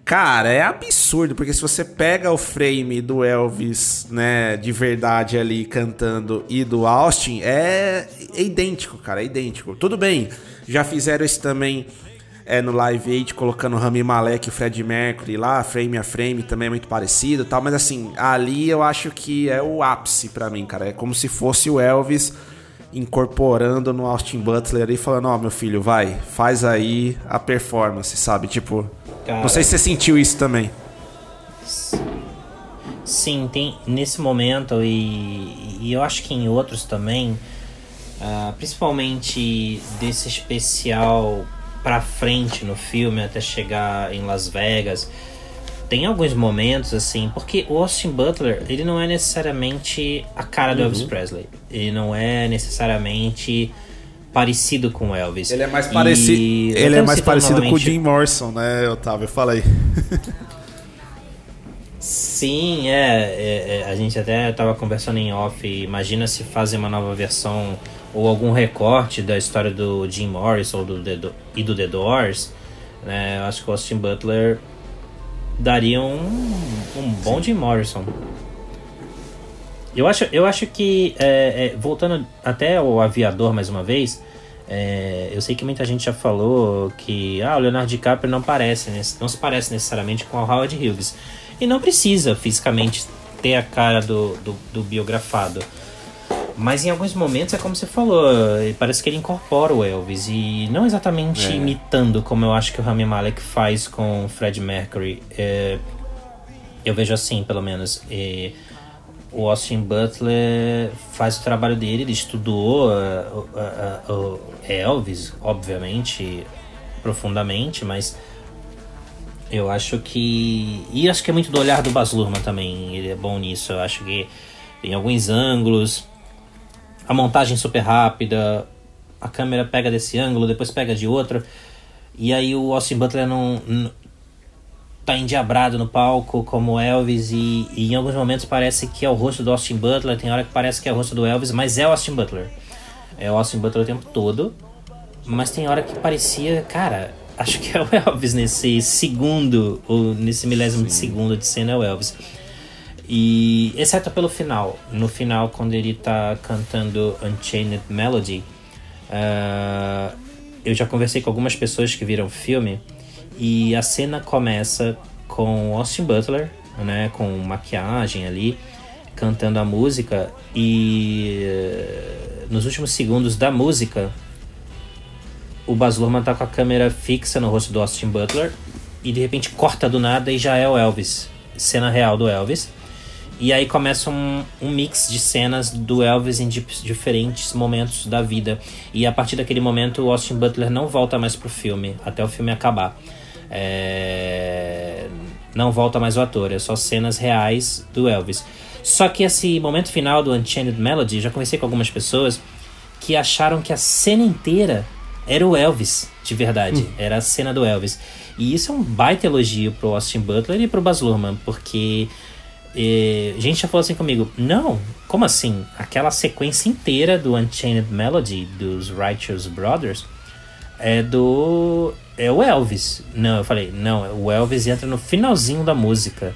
Cara, é absurdo, porque se você pega o frame do Elvis, né, de verdade ali cantando e do Austin, é, é idêntico, cara, é idêntico. Tudo bem, já fizeram isso também é, no Live Aid, colocando o Rami Malek e o Fred Mercury lá, frame a frame, também é muito parecido tal, mas assim, ali eu acho que é o ápice para mim, cara. É como se fosse o Elvis incorporando no Austin Butler e falando, ó, oh, meu filho, vai, faz aí a performance, sabe? Tipo, Cara, não sei se você sentiu isso também. Sim, tem nesse momento e, e eu acho que em outros também, uh, principalmente desse especial pra frente no filme até chegar em Las Vegas, tem alguns momentos assim, porque o Austin Butler, ele não é necessariamente a cara do uhum. Elvis Presley. Ele não é necessariamente parecido com o Elvis. Ele é mais parecido, ele é mais parecido com o Jim Morrison, né, Otávio? Fala aí. Sim, é, é, é, A gente até tava conversando em off. Imagina se fazem uma nova versão ou algum recorte da história do Jim Morrison ou do, The, e do The Doors. Né? Eu acho que o Austin Butler daria um, um bom Sim. Jim Morrison. Eu acho, eu acho que, é, é, voltando até o aviador mais uma vez, é, eu sei que muita gente já falou que ah, o Leonardo DiCaprio não parece, não se parece necessariamente com o Howard Hughes. E não precisa fisicamente ter a cara do, do, do biografado. Mas em alguns momentos é como você falou, parece que ele incorpora o Elvis e não exatamente é. imitando como eu acho que o Rami Malek faz com o Fred Mercury. É, eu vejo assim, pelo menos. E o Austin Butler faz o trabalho dele, ele estudou uh, uh, uh, Elvis, obviamente, profundamente, mas eu acho que. E acho que é muito do olhar do Baz Luhrmann também, ele é bom nisso. Eu acho que tem alguns ângulos, a montagem super rápida, a câmera pega desse ângulo, depois pega de outro. E aí o Austin Butler não, não tá endiabrado no palco como Elvis e, e, em alguns momentos parece que é o rosto do Austin Butler, tem hora que parece que é o rosto do Elvis, mas é o Austin Butler. É o Austin Butler o tempo todo, mas tem hora que parecia, cara, acho que é o Elvis nesse segundo, ou nesse milésimo Sim. de segundo de cena é o Elvis. E exceto pelo final, no final quando ele tá cantando Unchained Melody, uh, eu já conversei com algumas pessoas que viram o filme e a cena começa com Austin Butler, né, com maquiagem ali, cantando a música e uh, nos últimos segundos da música o Baz Luhrmann tá com a câmera fixa no rosto do Austin Butler e de repente corta do nada e já é o Elvis, cena real do Elvis. E aí começa um, um mix de cenas do Elvis em diferentes momentos da vida. E a partir daquele momento o Austin Butler não volta mais pro filme, até o filme acabar. É... Não volta mais o ator, é só cenas reais do Elvis. Só que esse momento final do Unchained Melody, já conversei com algumas pessoas que acharam que a cena inteira era o Elvis, de verdade. Hum. Era a cena do Elvis. E isso é um baita elogio pro Austin Butler e pro Baz Luhrmann, porque e, gente já falou assim comigo: Não, como assim? Aquela sequência inteira do Unchained Melody dos Righteous Brothers é do. É o Elvis. Não, eu falei: Não, o Elvis entra no finalzinho da música.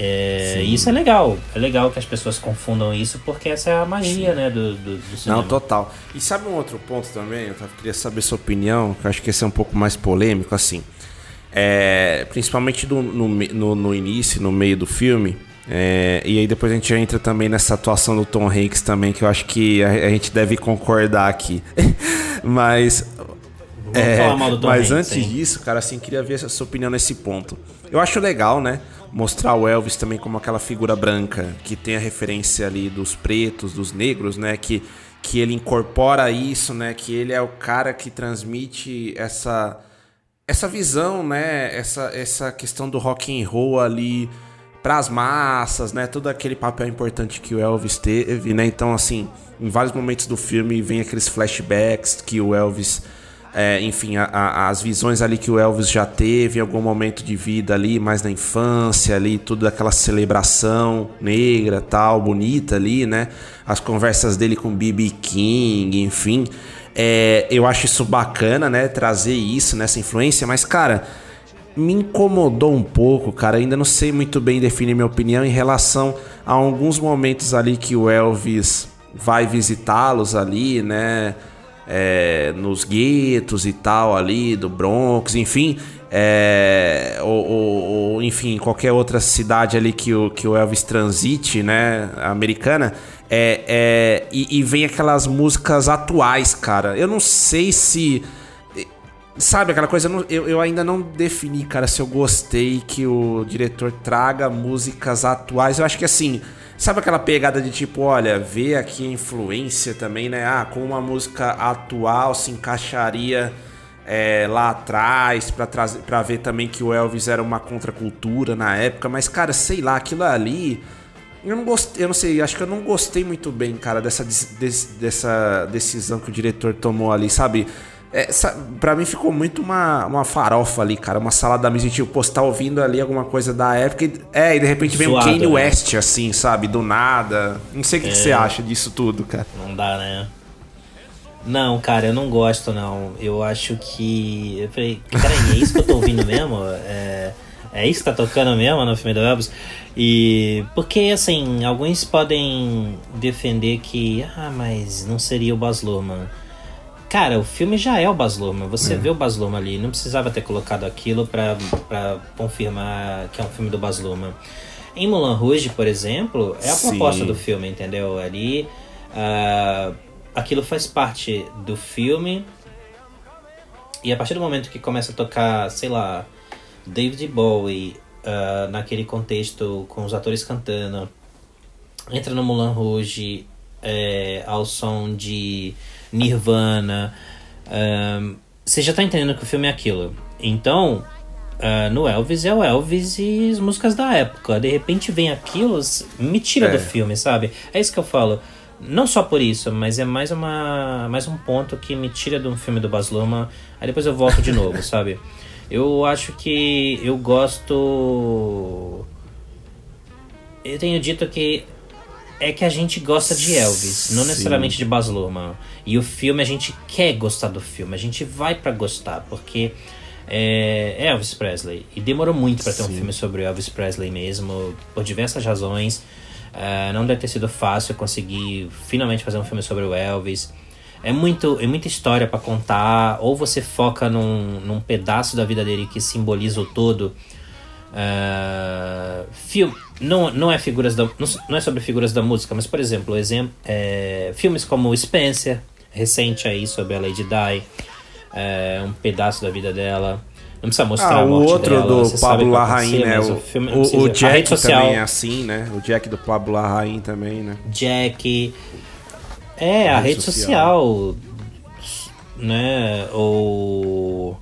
É, isso é legal. É legal que as pessoas confundam isso, porque essa é a magia, Sim. né, do, do, do, cinema. Não, total. E sabe um outro ponto também? Eu queria saber sua opinião, que eu acho que esse é um pouco mais polêmico, assim. É, principalmente do, no, no, no, início, no meio do filme. É, e aí depois a gente entra também nessa atuação do Tom Hanks também, que eu acho que a, a gente deve concordar aqui. mas. É, mas Hanks, antes hein? disso, cara, assim, queria ver a sua opinião nesse ponto. Eu acho legal, né? Mostrar o Elvis também como aquela figura branca, que tem a referência ali dos pretos, dos negros, né? Que, que ele incorpora isso, né? Que ele é o cara que transmite essa essa visão, né? Essa, essa questão do rock and roll ali para as massas, né? Todo aquele papel importante que o Elvis teve, né? Então, assim, em vários momentos do filme vem aqueles flashbacks que o Elvis, é, enfim, a, a, as visões ali que o Elvis já teve em algum momento de vida ali, mais na infância ali, tudo aquela celebração negra, tal, bonita ali, né? As conversas dele com B.B. King, enfim. É, eu acho isso bacana, né? Trazer isso, nessa influência, mas, cara, me incomodou um pouco, cara. Ainda não sei muito bem definir minha opinião em relação a alguns momentos ali que o Elvis vai visitá-los ali, né? É, nos guetos e tal ali do Bronx, enfim, é, ou, ou, ou, enfim, qualquer outra cidade ali que o, que o Elvis transite, né, americana, é, é, e, e vem aquelas músicas atuais, cara. Eu não sei se. Sabe aquela coisa? Eu, eu ainda não defini, cara, se eu gostei que o diretor traga músicas atuais. Eu acho que assim. Sabe aquela pegada de tipo, olha, vê aqui a influência também, né? Ah, como uma música atual se encaixaria é, lá atrás para trazer para ver também que o Elvis era uma contracultura na época, mas cara, sei lá, aquilo ali eu não gostei, eu não sei, acho que eu não gostei muito bem, cara, dessa, dessa decisão que o diretor tomou ali, sabe? É, pra mim ficou muito uma, uma farofa ali, cara. Uma salada mista. Tipo, pô, tá ouvindo ali alguma coisa da época. E, é, e de repente vem Zoado, um Kanye né? West, assim, sabe? Do nada. Não sei o que, que você acha disso tudo, cara. Não dá, né? Não, cara, eu não gosto, não. Eu acho que. Eu falei, peraí, é isso que eu tô ouvindo mesmo? É, é isso que tá tocando mesmo no filme do Elvis? E. Porque, assim, alguns podem defender que. Ah, mas não seria o Baz Luhrmann. Cara, o filme já é o Baz Luhrmann. Você vê o Baz Luhrmann ali. Não precisava ter colocado aquilo pra, pra confirmar que é um filme do Baz Luhrmann. Em Mulan Rouge, por exemplo, é a Sim. proposta do filme, entendeu? Ali, ah, aquilo faz parte do filme. E a partir do momento que começa a tocar, sei lá, David Bowie, ah, naquele contexto com os atores cantando, entra no Mulan Rouge é, ao som de Nirvana. ahn, você já tá entendendo que o filme é aquilo. Então, ah, no Elvis é o Elvis e as músicas da época. De repente vem aquilo, me tira É. do filme, sabe? É isso que eu falo. Não só por isso, mas é mais, uma, mais um ponto que me tira de um filme do Baz Luhrmann. Aí depois eu volto de novo, sabe? Eu acho que eu gosto eu tenho dito que é que a gente gosta de Elvis, não Sim. necessariamente de Baz Luhrmann. E o filme a gente quer gostar do filme, a gente vai pra gostar, porque é é Elvis Presley. E demorou muito pra ter um filme sobre o Elvis Presley mesmo, por diversas razões. É, não deve ter sido fácil conseguir finalmente fazer um filme sobre o Elvis. É, muito, é muita história pra contar, ou você foca num, num pedaço da vida dele que simboliza o todo. Uh, não, não é figuras da, não é sobre figuras da música, mas por exemplo, exemplo é, filmes como Spencer, recente aí sobre a Lady Di, é, um pedaço da vida dela. Não precisa mostrar Ah, a o outro dela, do Pablo Larraín, né? O, filme o, o a Jack social, também é assim, né? O Jack do Pablo Larraín também, né? Jack. É, a, rede rede social. Né? Ou.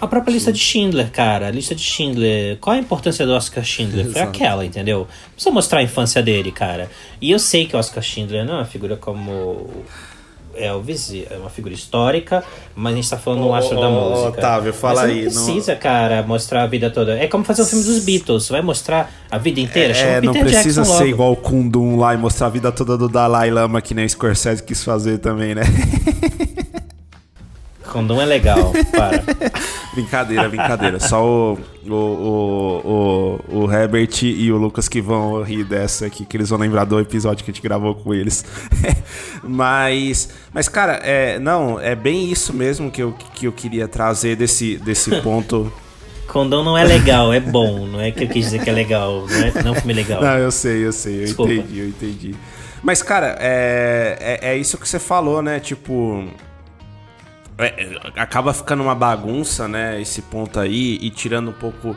A própria lista de Schindler, cara. A lista de Schindler. Qual a importância do Oscar Schindler? Foi Exato. aquela, entendeu? Não precisa mostrar a infância dele, cara. E eu sei que o Oscar Schindler não é uma figura como. Elvis é uma figura histórica, mas a gente tá falando um Ô, astro ô, da música. Otávio, fala mas aí, Não não- precisa, cara, mostrar a vida toda. É como fazer um filme dos Beatles. Vai mostrar a vida inteira. Chama É, não precisa Jackson ser logo. igual o Kundum lá e mostrar a vida toda do Dalai Lama, que nem o Scorsese quis fazer também, né? Condom é legal, para. brincadeira, brincadeira. Só o, o, o, o, Herbert e o Lucas que vão rir dessa aqui, que eles vão lembrar do episódio que a gente gravou com eles. mas, mas, cara, é, não, é bem isso mesmo que eu, que eu queria trazer desse, desse ponto. Condom não é legal, é bom. Não é que eu quis dizer que é legal. Não é, não é filme legal. Não, eu sei, eu sei, eu Desculpa. entendi, eu entendi. Mas, cara, é, é, é isso que você falou, né? Tipo. É, é, acaba ficando uma bagunça, né? Esse ponto aí, e tirando um pouco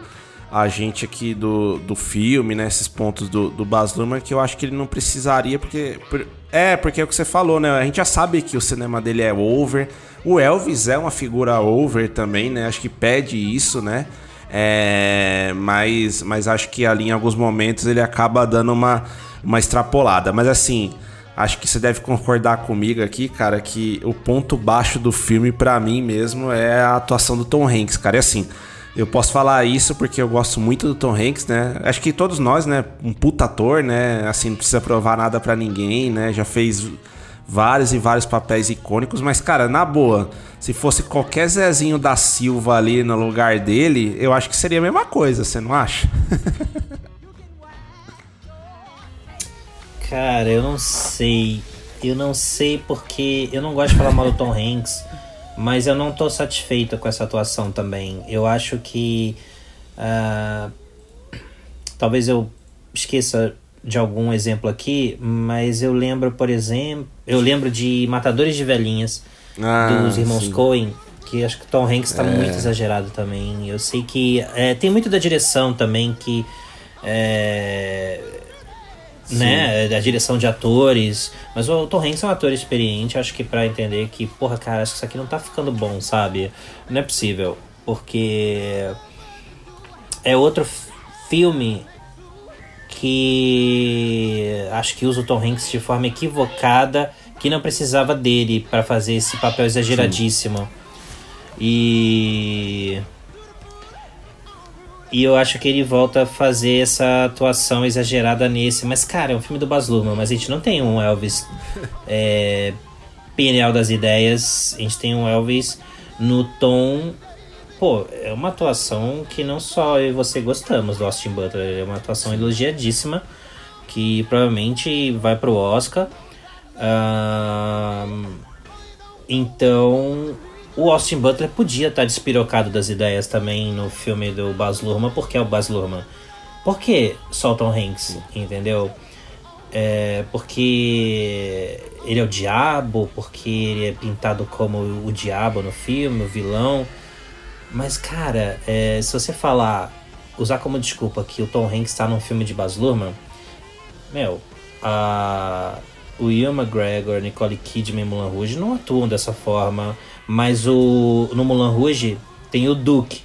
a gente aqui do, do filme, né? Esses pontos do, do Baz Luhrmann, que eu acho que ele não precisaria, porque. por- é, porque é o que você falou, né? A gente já sabe que o cinema dele é over. O Elvis é uma figura over também, né? Acho que pede isso, né? É, mas, mas acho que ali em alguns momentos ele acaba dando uma, uma extrapolada. Mas assim, acho que você deve concordar comigo aqui, cara, que o ponto baixo do filme, pra mim mesmo, é a atuação do Tom Hanks, cara. E assim, eu posso falar isso porque eu gosto muito do Tom Hanks, né? Acho que todos nós, né? Um puta ator, né? Assim, não precisa provar nada pra ninguém, né? Já fez vários e vários papéis icônicos, mas cara, na boa, se fosse qualquer Zezinho da Silva ali no lugar dele, eu acho que seria a mesma coisa, você não acha? Cara, eu não sei. Eu não sei porque eu não gosto de falar mal do Tom Hanks, mas eu não tô satisfeito com essa atuação também. Eu acho que. ah, talvez eu esqueça de algum exemplo aqui, mas eu lembro, por exemplo. Eu lembro de Matadores de Velhinhas, Ah, dos irmãos sim. Coen, que acho que Tom Hanks tá muito exagerado também. Eu sei que é, tem muito da direção também que. É, né, da direção de atores, mas o Tom Hanks é um ator experiente, acho que pra entender que, porra, cara, acho que isso aqui não tá ficando bom, sabe? Não é possível, porque é outro filme que acho que usa o Tom Hanks de forma equivocada, que não precisava dele pra fazer esse papel exageradíssimo. E. E eu acho que ele volta a fazer essa atuação exagerada nesse. Mas, cara, é um filme do Baz Luhrmann, mas a gente não tem um Elvis é, pineal das ideias. A gente tem um Elvis no tom. Pô, é uma atuação que não só eu e você gostamos do Austin Butler, é uma atuação elogiadíssima que provavelmente vai pro Oscar. Então, o Austin Butler podia estar despirocado das ideias também no filme do Baz Luhrmann, porque é o Baz Luhrmann. Por que só Tom Hanks, entendeu? É porque ele é o diabo, porque ele é pintado como o diabo no filme, o vilão. Mas, cara, é, se você falar, usar como desculpa que o Tom Hanks está num filme de Baz Luhrmann, meu, a, o Ian McGregor, Nicole Kidman e Mulan Rouge não atuam dessa forma. Mas o no Mulan Rouge tem o Duke.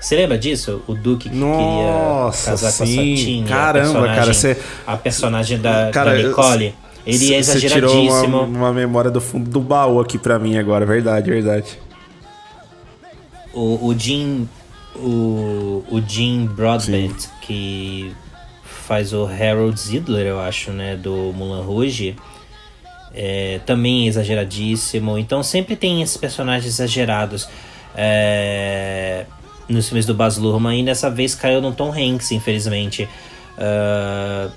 Você lembra disso? O Duke que Nossa, queria casar com a sim. Satine. Caramba, a personagem, cara, você- A personagem da, Cara, da Nicole. Ele é Você tirou exageradíssimo. uma, uma memória do fundo do baú aqui pra mim agora, verdade, verdade. O, o Jim. O, o Jim Broadbent, que faz o Harold Zidler, eu acho, né? Do Mulan Rouge. É, também é exageradíssimo. Então sempre tem esses personagens exagerados é, nos filmes do Baz Luhrmann. E dessa vez caiu no Tom Hanks, infelizmente. Ah,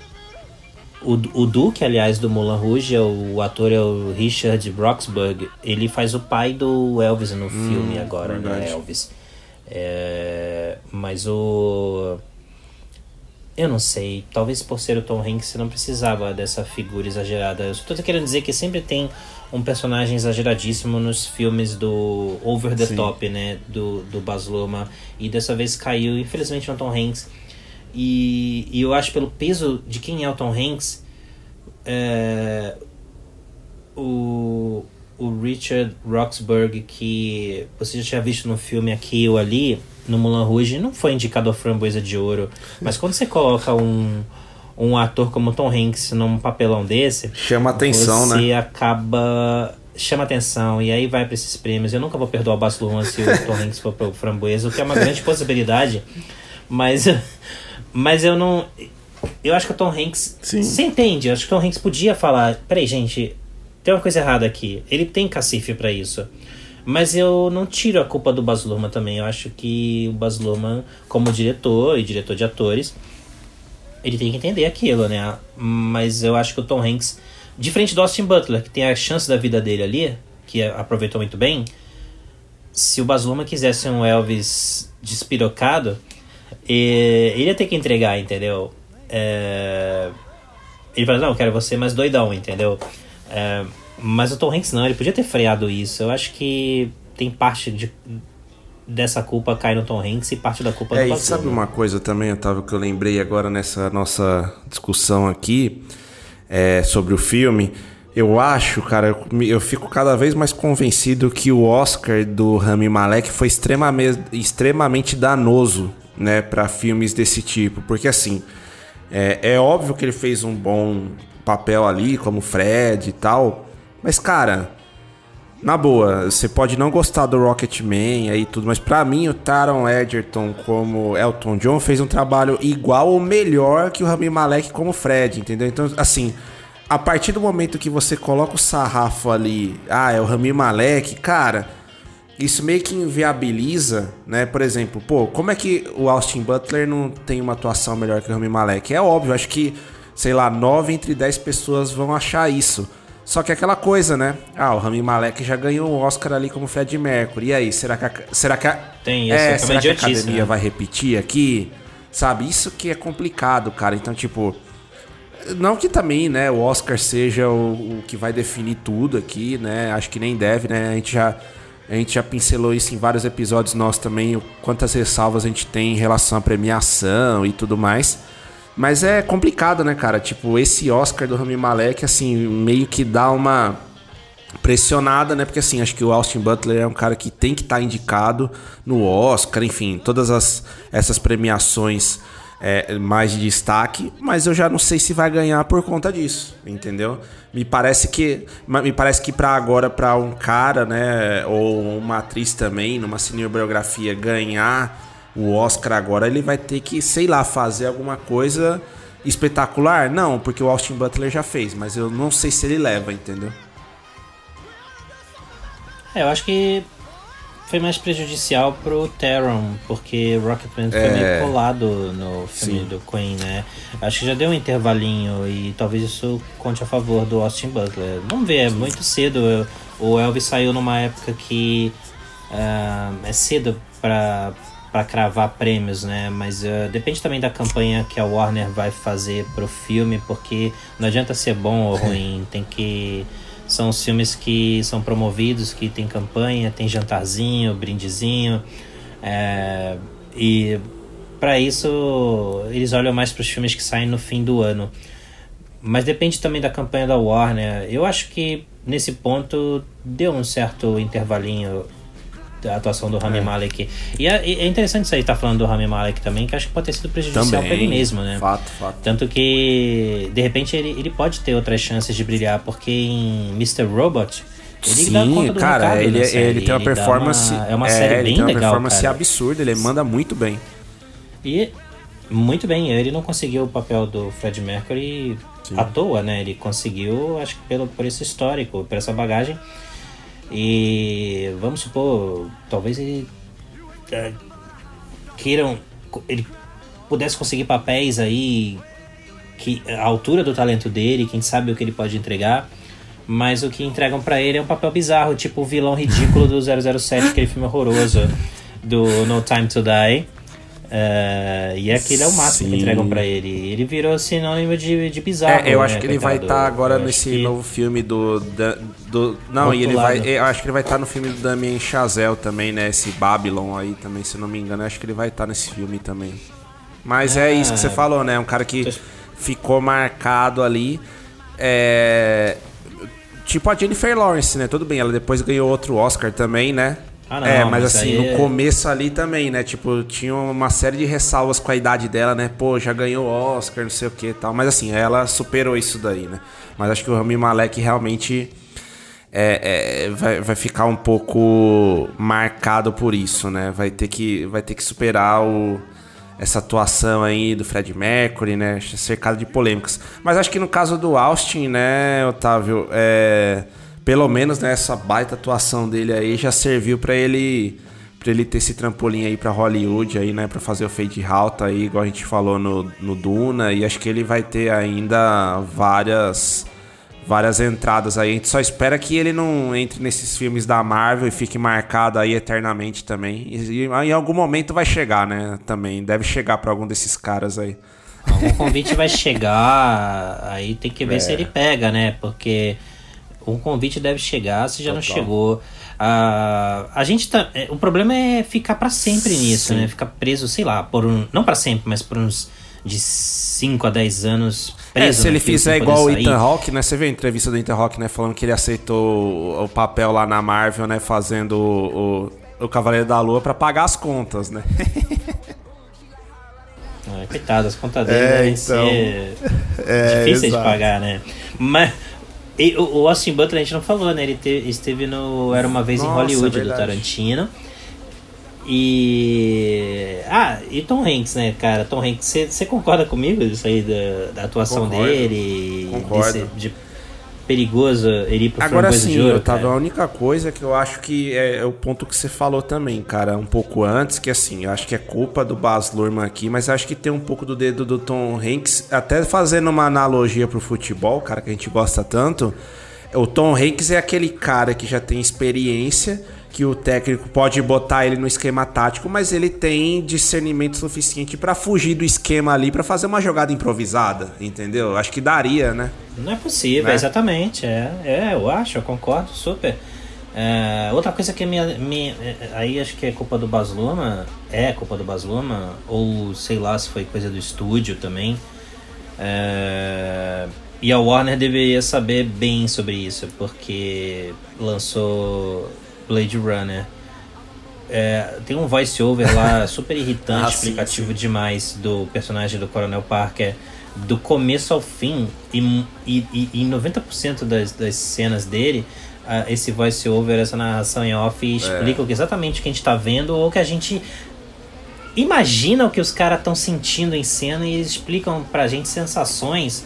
o, o Duke, aliás, do Mulan Rouge, é o, o ator é o Richard Roxburgh. Ele faz o pai do Elvis no filme agora, né? verdade. Elvis. É, mas o. Eu não sei. Talvez por ser o Tom Hanks você não precisava dessa figura exagerada. Eu só tô querendo dizer que sempre tem um personagem exageradíssimo nos filmes do Over the Sim. Top, né? Do, do Baz Luhrmann. E dessa vez caiu, infelizmente, no Tom Hanks. E, e eu acho pelo peso de quem é o Tom Hanks, é, o, o Richard Roxburgh, que você já tinha visto no filme aqui ou ali, no Mulan Rouge, não foi indicado a framboesa de ouro. Mas quando você coloca um, um ator como Tom Hanks num papelão desse, Chama atenção, você né? acaba chama atenção e aí vai pra esses prêmios. Eu nunca vou perdoar o Baz Luhrmann se o Tom Hanks for pro Framboesa, o que é uma grande possibilidade. Mas mas eu não eu acho que o Tom Hanks Sim. você entende? Eu acho que o Tom Hanks podia falar, peraí, gente, tem uma coisa errada aqui. Ele tem cacife pra isso. Mas eu não tiro a culpa do Baz Luhrmann também. Eu acho que o Baz Luhrmann, como diretor e diretor de atores, ele tem que entender aquilo, né? Mas eu acho que o Tom Hanks, diferente do Austin Butler, que tem a chance da vida dele ali, que aproveitou muito bem, se o Baz Luhrmann quisesse um Elvis despirocado, ele ia ter que entregar, entendeu? É, Ele fala, não, eu quero você mais doidão, entendeu? É, Mas o Tom Hanks não, ele podia ter freado isso. Eu acho que tem parte de, dessa culpa cai no Tom Hanks e parte da culpa É, no e Baz sabe uma coisa também, Otávio, que eu lembrei agora nessa nossa discussão aqui é, sobre o filme? Eu acho, cara, eu, eu fico cada vez mais convencido que o Oscar do Rami Malek foi extremamente, extremamente danoso, né, para filmes desse tipo. Porque assim, é, é óbvio que ele fez um bom papel ali, como Fred e tal, mas cara, na boa, você pode não gostar do Rocketman aí e tudo, mas pra mim o Taron Egerton como Elton John fez um trabalho igual ou melhor que o Rami Malek como Fred, entendeu? Então, assim, a partir do momento que você coloca o sarrafo ali, ah, é o Rami Malek, cara, isso meio que inviabiliza, né? Por exemplo, pô, como é que o Austin Butler não tem uma atuação melhor que o Rami Malek? É óbvio, acho que, sei lá, 9 entre 10 pessoas vão achar isso. Só que é aquela coisa, né? Ah, o Rami Malek já ganhou um Oscar ali como Fred Mercury. E aí, será que a, será que a, Tem isso, é, é será que a academia né? vai repetir aqui? Sabe? Isso que é complicado, cara. Então, tipo, não que também, né, o Oscar seja o, o que vai definir tudo aqui, né? Acho que nem deve, né? A gente já a gente já pincelou isso em vários episódios nossos também, o quantas ressalvas a gente tem em relação à premiação e tudo mais. Mas é complicado, né, cara? Tipo, esse Oscar do Rami Malek, assim, meio que dá uma pressionada, né? Porque assim, acho que o Austin Butler é um cara que tem que estar indicado no Oscar, enfim, todas as, essas premiações é, mais de destaque, mas eu já não sei se vai ganhar por conta disso, entendeu? Me parece que me parece que para agora para um cara, né, ou uma atriz também, numa cinebiografia ganhar o Oscar agora, ele vai ter que, sei lá, fazer alguma coisa espetacular? Não, porque o Austin Butler já fez, mas eu não sei se ele leva, entendeu? É, eu acho que foi mais prejudicial pro Taron, porque Rocketman foi É. meio colado no filme Sim. do Queen, né? Acho que já deu um intervalinho e talvez isso conte a favor do Austin Butler. Vamos ver, é muito cedo. O Elvis saiu numa época que ah, é cedo pra, pra cravar prêmios, né? Mas ah, depende também da campanha que a Warner vai fazer pro filme, porque não adianta ser bom ou ruim, tem que são os filmes que são promovidos, que tem campanha, tem jantarzinho, brindezinho. é, e para isso eles olham mais para os filmes que saem no fim do ano. Mas depende também da campanha da Warner. Eu acho que nesse ponto deu um certo intervalinho da atuação do Rami Malek. E é, e é interessante isso aí estar falando do Rami Malek também, que acho que pode ter sido prejudicial para ele mesmo, né? Fato, fato. Tanto que, de repente, ele, ele pode ter outras chances de brilhar, porque em Mr. Robot, ele dá conta Sim, do cara, recado ele, na série. ele tem uma Ele performance. uma- é uma série ele bem tem uma legal, performance cara. absurda, ele manda muito bem. E muito bem, ele não conseguiu o papel do Fred Mercury à toa, né? Ele conseguiu, acho que pelo, por esse histórico, por essa bagagem. E vamos supor, talvez ele eh, queiram. Ele pudesse conseguir papéis aí que a altura do talento dele, quem sabe o que ele pode entregar. Mas o que entregam pra ele é um papel bizarro, tipo o vilão ridículo do 007, aquele filme horroroso do No Time to Die. Eh, e aquele é o máximo que Sim. entregam pra ele. Ele virou sinônimo de, de bizarro. É, eu né, acho que ele vai estar agora Eu acho nesse que- novo filme do. da- do não, e ele vai. Eu acho que ele vai estar no filme do Damien Chazelle também, né? Esse Babylon aí também, se não me engano. Eu acho que ele vai estar nesse filme também. Mas é isso que você Ah. falou, né? Um cara que ficou marcado ali. É. Tipo a Jennifer Lawrence, né? Tudo bem, ela depois ganhou outro Oscar também, né? Ah, não, é, mas, mas assim, no é- começo ali também, né? Tipo, tinha uma série de ressalvas com a idade dela, né? Pô, já ganhou Oscar, não sei o que e tal. Mas assim, ela superou isso daí, né? Mas acho que o Rami Malek realmente é, é, vai, vai ficar um pouco marcado por isso, né? Vai ter que, vai ter que superar o, essa atuação aí do Fred Mercury, né? Cercado de polêmicas. Mas acho que no caso do Austin, né, Otávio, é, pelo menos né, essa baita atuação dele aí já serviu pra ele para ele ter esse trampolim aí pra Hollywood aí, né, para fazer o fade out aí, igual a gente falou no, no Duna, e acho que ele vai ter ainda várias várias entradas aí. A gente só espera que ele não entre nesses filmes da Marvel e fique marcado aí eternamente também. E, e em algum momento vai chegar, né? Também deve chegar pra algum desses caras aí. Um convite vai chegar, aí tem que ver É. se ele pega, né? Porque um convite deve chegar se já não Total. chegou. Ah, a gente tá. é, O problema é ficar pra sempre nisso, Sim. né? Ficar preso, sei lá, por um. Não pra sempre, mas por uns de 5 a 10 anos preso. É, se ele fizer igual o. Ethan Hawke, né? Você viu a entrevista do Ethan Hawke, né? Falando que ele aceitou o- o papel lá na Marvel, né? Fazendo o, o, o Cavaleiro da Lua pra pagar as contas, né? Ah, coitado, as contas dele É, devem então. ser É, difíceis de pagar, né? Mas e o o Austin Butler a gente não falou, né? Ele te- esteve no Era Uma Vez em Nossa, Hollywood do. Tarantino. E. Ah, e Tom Hanks, né, cara? Tom Hanks, você concorda comigo isso aí da, da atuação Concordo. dele? Concordo. desse- de perigoso ele ir pro Agora sim, Ouro, Otávio, a única coisa que eu acho que é, é o ponto que você falou também, cara, um pouco antes, que assim, eu acho que é culpa do Baz Luhrmann aqui, mas acho que tem um pouco do dedo do Tom Hanks, até fazendo uma analogia pro futebol, cara, que a gente gosta tanto, o Tom Hanks é aquele cara que já tem experiência, que o técnico pode botar ele no esquema tático, mas ele tem discernimento suficiente pra fugir do esquema ali, pra fazer uma jogada improvisada, entendeu? Acho que daria, né? Não é possível, Né? exatamente. É, é, eu acho, eu concordo super. É, outra coisa que minha, minha- é, aí acho que é culpa do Baz Luhrmann, é culpa do Baz Luhrmann, ou sei lá se foi coisa do estúdio também. É, e a Warner deveria saber bem sobre isso, porque lançou Blade Runner. é, tem um voice-over lá super irritante, Ah, sim, explicativo demais do personagem do Coronel Parker do começo ao fim e, e, e, e 90% das, das cenas dele ah, esse voice-over, essa narração em off explica o que- exatamente o que a gente tá vendo ou que a gente imagina o que os caras estão sentindo em cena e eles explicam pra gente sensações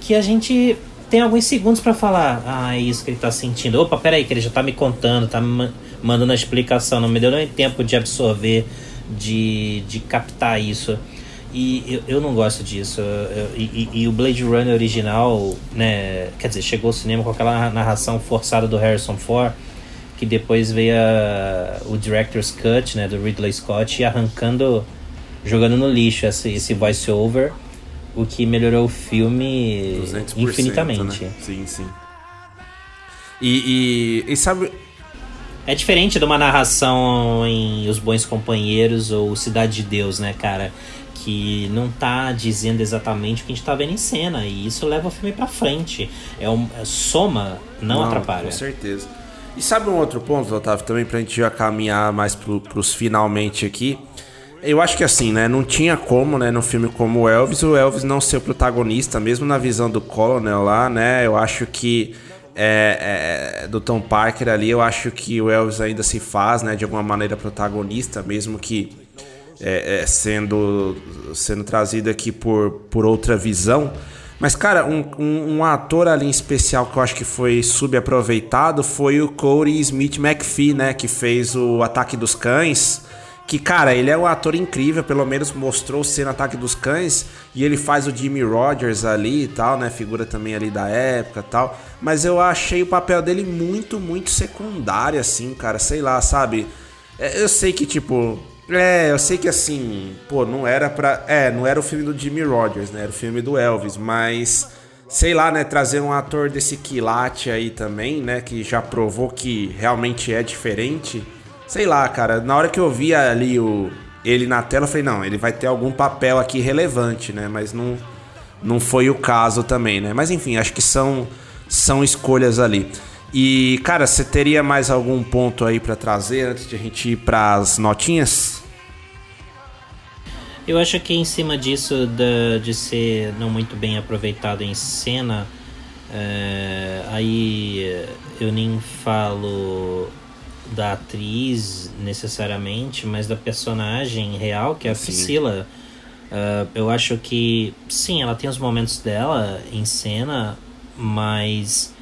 que a gente tem alguns segundos pra falar, ah, é isso que ele tá sentindo. Opa, peraí, que ele já tá me contando, tá me ma- mandando a explicação, não me deu nem tempo de absorver, de, de captar isso. E eu, eu não gosto disso. Eu- e- e o Blade Runner original, né, quer dizer, chegou ao cinema com aquela narração forçada do Harrison Ford, que depois veio a- o Director's Cut, né, do Ridley Scott, e arrancando, jogando no lixo esse, esse voice-over, o que melhorou o filme 200%, infinitamente. Né? Sim, sim. E, e, e sabe, É diferente de uma narração em Os Bons Companheiros ou Cidade de Deus, né, cara? Que não tá dizendo exatamente o que a gente tá vendo em cena. E isso leva o filme pra frente. É um, é soma, não, atrapalha. Com certeza. E sabe um outro ponto, Otávio, também pra gente já caminhar mais pro, pros finalmente aqui? Eu acho que assim, né, não tinha como, né, num filme como o Elvis, o Elvis não ser o protagonista, mesmo na visão do Colonel lá, né, eu acho que é, é, do Tom Parker ali, eu acho que o Elvis ainda se faz, né, de alguma maneira protagonista, mesmo que é, é, sendo, sendo trazido aqui por, por outra visão. Mas, cara, um, um, um ator ali em especial que eu acho que foi subaproveitado foi o Corey Smith McPhee, né? Que fez o Ataque dos Cães. Que, cara, ele é um ator incrível, pelo menos mostrou ser no Ataque dos Cães. E ele faz o Jimmy Rogers ali e tal, né? Figura também ali da época tal. Mas eu achei o papel dele muito, muito secundário, assim, cara. Sei lá, sabe? É, Eu sei que, tipo. É, eu sei que assim, pô, não era pra. É, não era o filme do Jimmy Rogers, né? Era o filme do Elvis, mas. Sei lá, né? Trazer um ator desse quilate aí também, né? Que já provou que realmente é diferente. Sei lá, cara. Na hora que eu vi ali o, ele na tela, eu falei, não, ele vai ter algum papel aqui relevante, né? Mas não, não foi o caso também, né? Mas enfim, acho que são, são escolhas ali. E, cara, você teria mais algum ponto aí pra trazer antes de a gente ir pras notinhas? Eu acho que em cima disso da- de ser não muito bem aproveitado em cena, é, aí eu nem falo da atriz necessariamente, mas da personagem real, que é a Sim. Priscila. É, eu acho que, sim, ela tem os momentos dela em cena, mas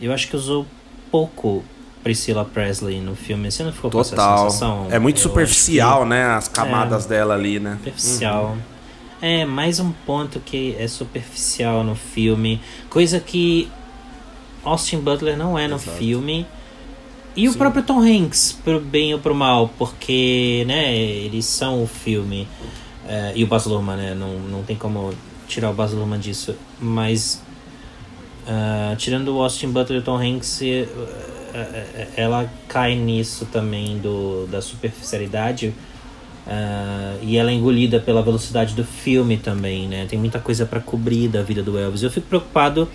eu acho que usou pouco Priscila Presley no filme. Você não ficou com essa Total. sensação? É muito Eu superficial, que- né? As camadas dela ali, né? superficial. É, mais um ponto que é superficial no filme. Coisa que Austin Butler não é no Exato. filme. E o próprio Tom Hanks, pro bem ou pro mal, porque, né, eles são o filme. É, e o Baz Luhrmann, né, não, não tem como tirar o Baz Luhrmann disso. Mas, ah, tirando o Austin Butler e o Tom Hanks, eh, ela cai nisso também do, da superficialidade. Ah, e ela é engolida pela velocidade do filme também, né? Tem muita coisa pra cobrir da vida do Elvis. Eu fico preocupado,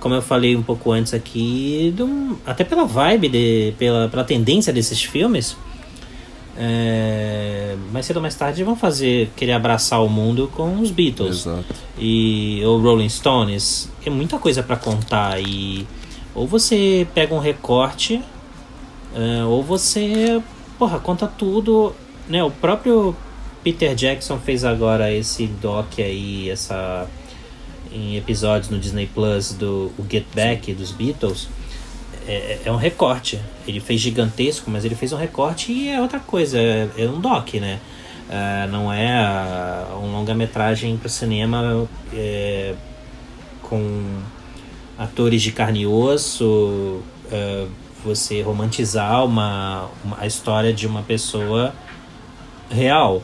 como eu falei um pouco antes aqui, do- até pela vibe, de, pela, pela tendência desses filmes. É, mais cedo ou mais tarde vão fazer querer abraçar o mundo com os Beatles Exato. e ou Rolling Stones é muita coisa pra contar e ou você pega um recorte é, ou você porra conta tudo né o próprio Peter Jackson fez agora esse doc aí essa em episódios no Disney Plus do Get Back dos Beatles é, é um recorte. Ele fez gigantesco, mas ele fez um recorte e é outra coisa. É, é um doc, né? Ah, não é ah, um longa-metragem para cinema é, com atores de carne e osso. ah, você romantizar uma, uma, a história de uma pessoa real.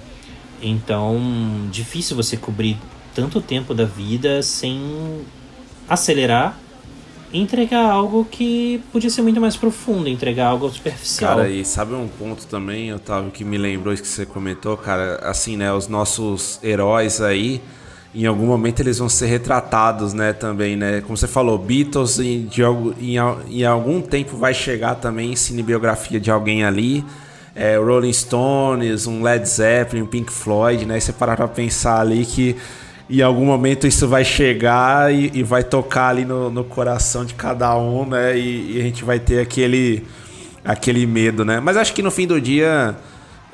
Então, difícil você cobrir tanto tempo da vida sem acelerar e entregar algo que podia ser muito mais profundo, entregar algo superficial. Cara, e sabe um ponto também, Otávio, que me lembrou isso que você comentou, cara? Assim, né? Os nossos heróis aí, em algum momento eles vão ser retratados, né? Também, né? Como você falou, Beatles, em, de, em, em algum tempo vai chegar também cinebiografia de alguém ali. é, Rolling Stones, um Led Zeppelin, um Pink Floyd, né? E você parar pra pensar ali que em algum momento isso vai chegar e, e vai tocar ali no, no, coração de cada um, né? E, e, a gente vai ter aquele, aquele medo, né? Mas acho que no fim do dia,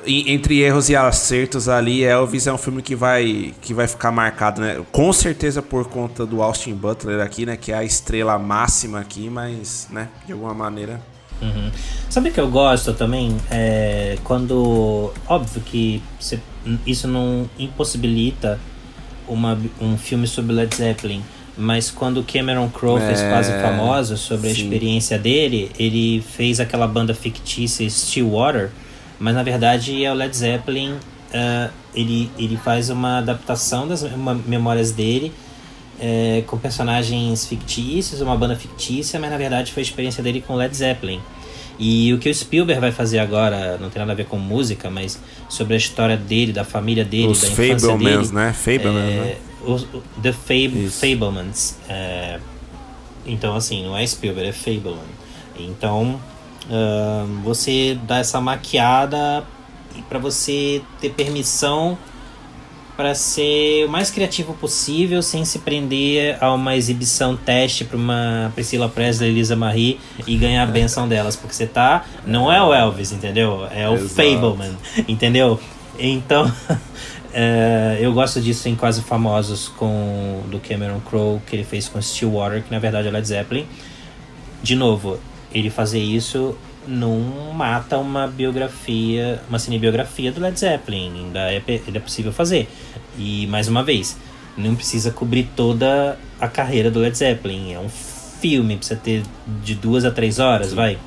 entre erros e acertos ali, Elvis é um filme que vai, que vai ficar marcado, né? Com certeza por conta do Austin Butler aqui, né? Que é a estrela máxima aqui, mas, né? De alguma maneira Uhum. Sabe que eu gosto também? É quando. Óbvio que isso não impossibilita uma, um filme sobre Led Zeppelin. Mas quando Cameron Crowe é, fez Quase Famosa sobre sim. a experiência dele, ele fez aquela banda fictícia Stillwater, mas na verdade é o Led Zeppelin. Uh, ele, ele faz uma adaptação das memórias dele é, com personagens fictícios, uma banda fictícia, mas na verdade foi a experiência dele com Led Zeppelin. E o que o Spielberg vai fazer agora, não tem nada a ver com música, mas sobre a história dele, da família dele, os da infância Fablemans, dele. né? Fablemans, é, né? Os, the Fab, Fablemans. É, então, assim, não é Spielberg, é Fableman. Então, uh, você dá essa maquiada para você ter permissão para ser o mais criativo possível, sem se prender a uma exibição teste para uma Priscila Presley, Elisa Marie e ganhar a benção delas, porque você tá não é o Elvis, entendeu? É o Exato. Fableman, entendeu? Então, é, eu gosto disso em Quase Famosos com do Cameron Crowe que ele fez com Stillwater, que na verdade é Led Zeppelin. De novo, ele fazer isso não mata uma biografia, uma cinebiografia do Led Zeppelin. Ainda é, ainda é possível fazer. E, mais uma vez, não precisa cobrir toda a carreira do Led Zeppelin. É um filme, precisa ter de duas a três horas, Sim. vai.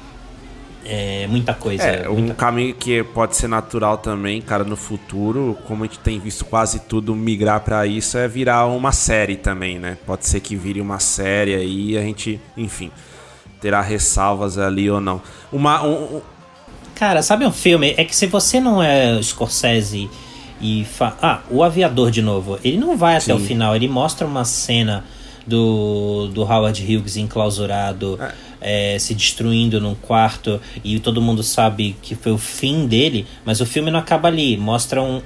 É muita coisa. É, muita... um caminho que pode ser natural também, cara, no futuro, como a gente tem visto quase tudo migrar para isso, é virar uma série também, né? Pode ser que vire uma série aí, a gente, enfim, terá ressalvas ali ou não. Uma. Um, Cara, sabe um filme? É que se você não é Scorsese e. Fa... Ah, o Aviador de novo. Ele não vai até Sim. o final, ele mostra uma cena do, do Howard Hughes enclausurado. É. É, se destruindo num quarto e todo mundo sabe que foi o fim dele, mas o filme não acaba ali, mostra um,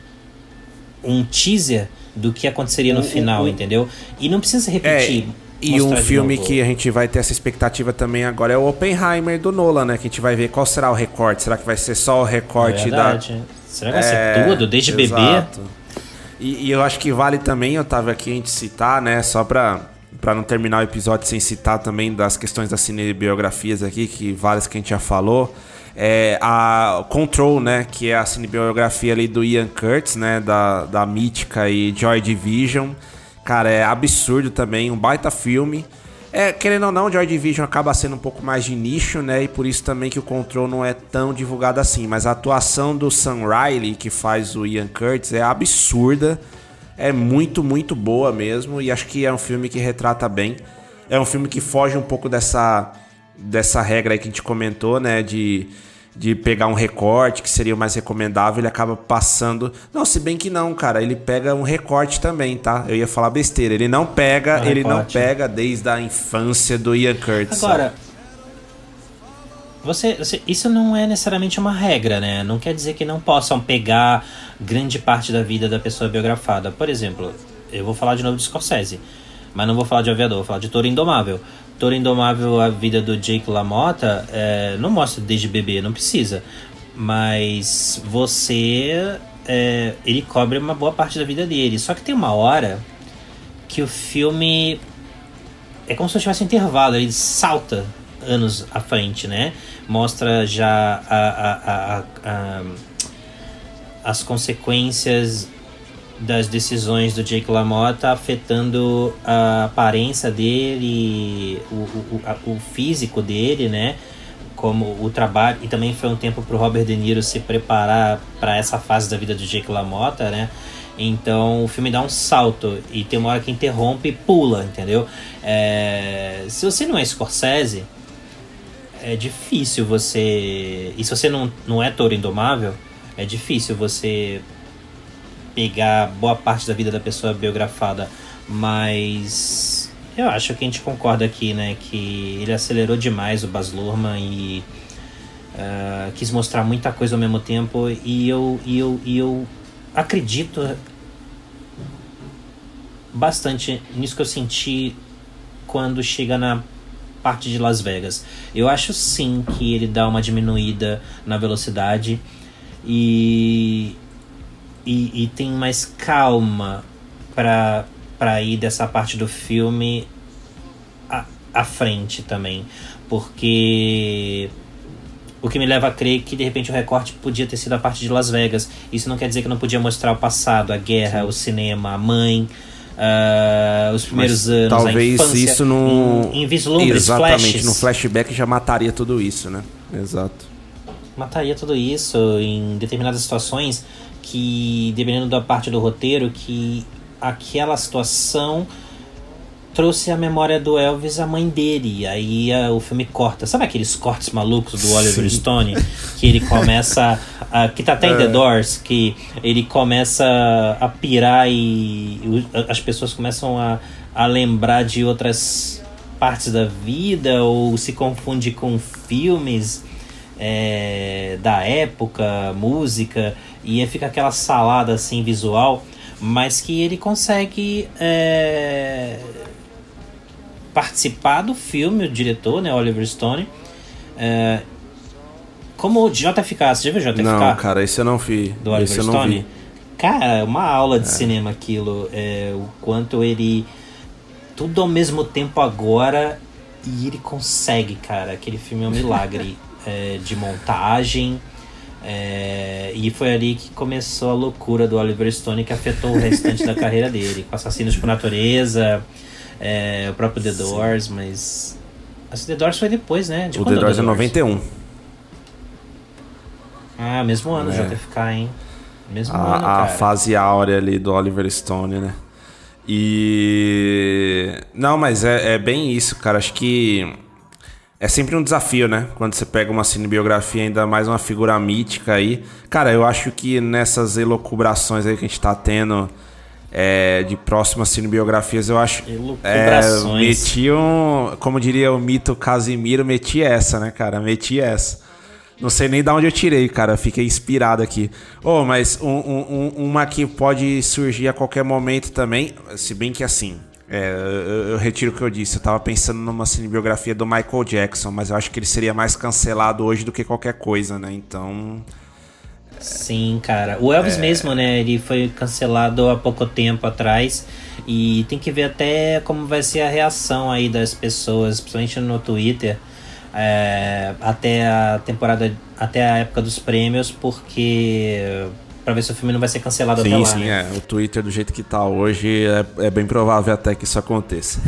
um teaser do que aconteceria no o, final, o, entendeu? E não precisa repetir. É, e um filme que a gente vai ter essa expectativa também agora é o Oppenheimer do Nolan, né? Que a gente vai ver qual será o recorte. Será que vai ser só o recorte é da. Será que vai é, ser tudo, desde exato. bebê? E, e, eu acho que vale também, tava aqui a gente citar, né? Só pra, pra não terminar o episódio sem citar também das questões das cinebiografias aqui, que várias que a gente já falou. É, a Control, né? Que é a cinebiografia ali do Ian Curtis, né? Da, da mítica e Joy Division. Cara, é absurdo também, um baita filme. É, querendo ou não, Joy Division acaba sendo um pouco mais de nicho, né? E por isso também que o Control não é tão divulgado assim. Mas a atuação do Sam Riley, que faz o Ian Curtis, é absurda. É muito, muito boa mesmo. E acho que é um filme que retrata bem. É um filme que foge um pouco dessa, dessa regra aí que a gente comentou, né? De de pegar um recorte que seria o mais recomendável, ele acaba passando. Não, se bem que não, cara, ele pega um recorte também, tá? Eu ia falar besteira. Ele não pega, é ele não pega desde a infância do Ian Curtis. Agora, você, você, isso não é necessariamente uma regra, né? Não quer dizer que não possam pegar grande parte da vida da pessoa biografada. Por exemplo, eu vou falar de novo de Scorsese, mas não vou falar de Aviador, vou falar de Toro Indomável. Toro Indomável, a vida do Jake LaMotta, é, não mostra desde bebê, não precisa. Mas você. É, ele cobre uma boa parte da vida dele. Só que tem uma hora que o filme. É como se tivesse um intervalo, ele salta anos à frente, né? Mostra já a, a, a, as consequências das decisões do Jake LaMotta afetando a aparência dele, o, o, o físico dele, né? Como o trabalho. E também foi um tempo para o Robert De Niro se preparar para essa fase da vida do Jake LaMotta, né? Então o filme dá um salto e tem uma hora que interrompe e pula, entendeu? É, se você não é Scorsese, é difícil você. E se você não, não é Toro Indomável, é difícil você pegar boa parte da vida da pessoa biografada, mas eu acho que a gente concorda aqui, né, que ele acelerou demais o Baz Luhrmann e Uh, quis mostrar muita coisa ao mesmo tempo e eu, e eu, e eu acredito bastante nisso que eu senti quando chega na parte de Las Vegas. Eu acho sim que ele dá uma diminuída na velocidade e, e, e tem mais calma para ir dessa parte do filme à, à frente também. Porque o que me leva a crer que de repente o recorte podia ter sido a parte de Las Vegas. Isso não quer dizer que não podia mostrar o passado, a guerra, Sim. o cinema, a mãe, uh, os primeiros Mas anos, talvez a infância. isso não em, em vislumbres, exatamente flashes. no flashback já mataria tudo isso, né? Exato. Mataria tudo isso em determinadas situações que dependendo da parte do roteiro que aquela situação trouxe a memória do Elvis a mãe dele. Aí a, o filme corta. Sabe aqueles cortes malucos do Oliver Sim. Stone? Que ele começa. A, que tá até em é. The Doors, que ele começa a pirar e, as pessoas começam a, a lembrar de outras partes da vida ou se confunde com filmes é, da época, música, e fica aquela salada assim visual, mas que ele consegue. É, participar do filme, o diretor, né, Oliver Stone. É, como o JFK, você já viu JFK? Não, cara, esse eu não vi. Do Oliver Stone? Cara, é uma aula de é. cinema aquilo. É, o quanto ele. Tudo ao mesmo tempo agora. E ele consegue, cara. Aquele filme é um milagre é, de montagem. É, e foi ali que começou a loucura do Oliver Stone que afetou o restante da carreira dele. Com Assassinos por Natureza, é, o próprio The Doors, mas. Acho The Doors foi depois, né? De o The Doors é 91. Ah, mesmo ano é. JFK, hein? Mesmo a, ano, cara. A fase áurea ali do Oliver Stone, né? E. Não, mas é, é bem isso, cara. Acho que. É sempre um desafio, né? Quando você pega uma cinebiografia, ainda mais uma figura mítica aí. Cara, eu acho que nessas elocubrações aí que a gente tá tendo é, de próximas cinebiografias, eu acho. É, meti um. Como diria o mito Casimiro, meti essa, né, cara? Meti essa. Não sei nem de onde eu tirei, cara. Fiquei inspirado aqui. Oh, mas um, um, uma que pode surgir a qualquer momento também. Se bem que assim. É, eu, eu, retiro o que eu disse. Eu tava pensando numa cinebiografia do Michael Jackson, mas eu acho que ele seria mais cancelado hoje do que qualquer coisa, né? Então. Sim, cara. O Elvis é... mesmo, né? Ele foi cancelado há pouco tempo atrás. E tem que ver até como vai ser a reação aí das pessoas, principalmente no Twitter, é, até a temporada, até a época dos prêmios, porque para ver se o filme não vai ser cancelado sim, até lá. Sim, né? é. O Twitter do jeito que tá hoje é, é bem provável até que isso aconteça.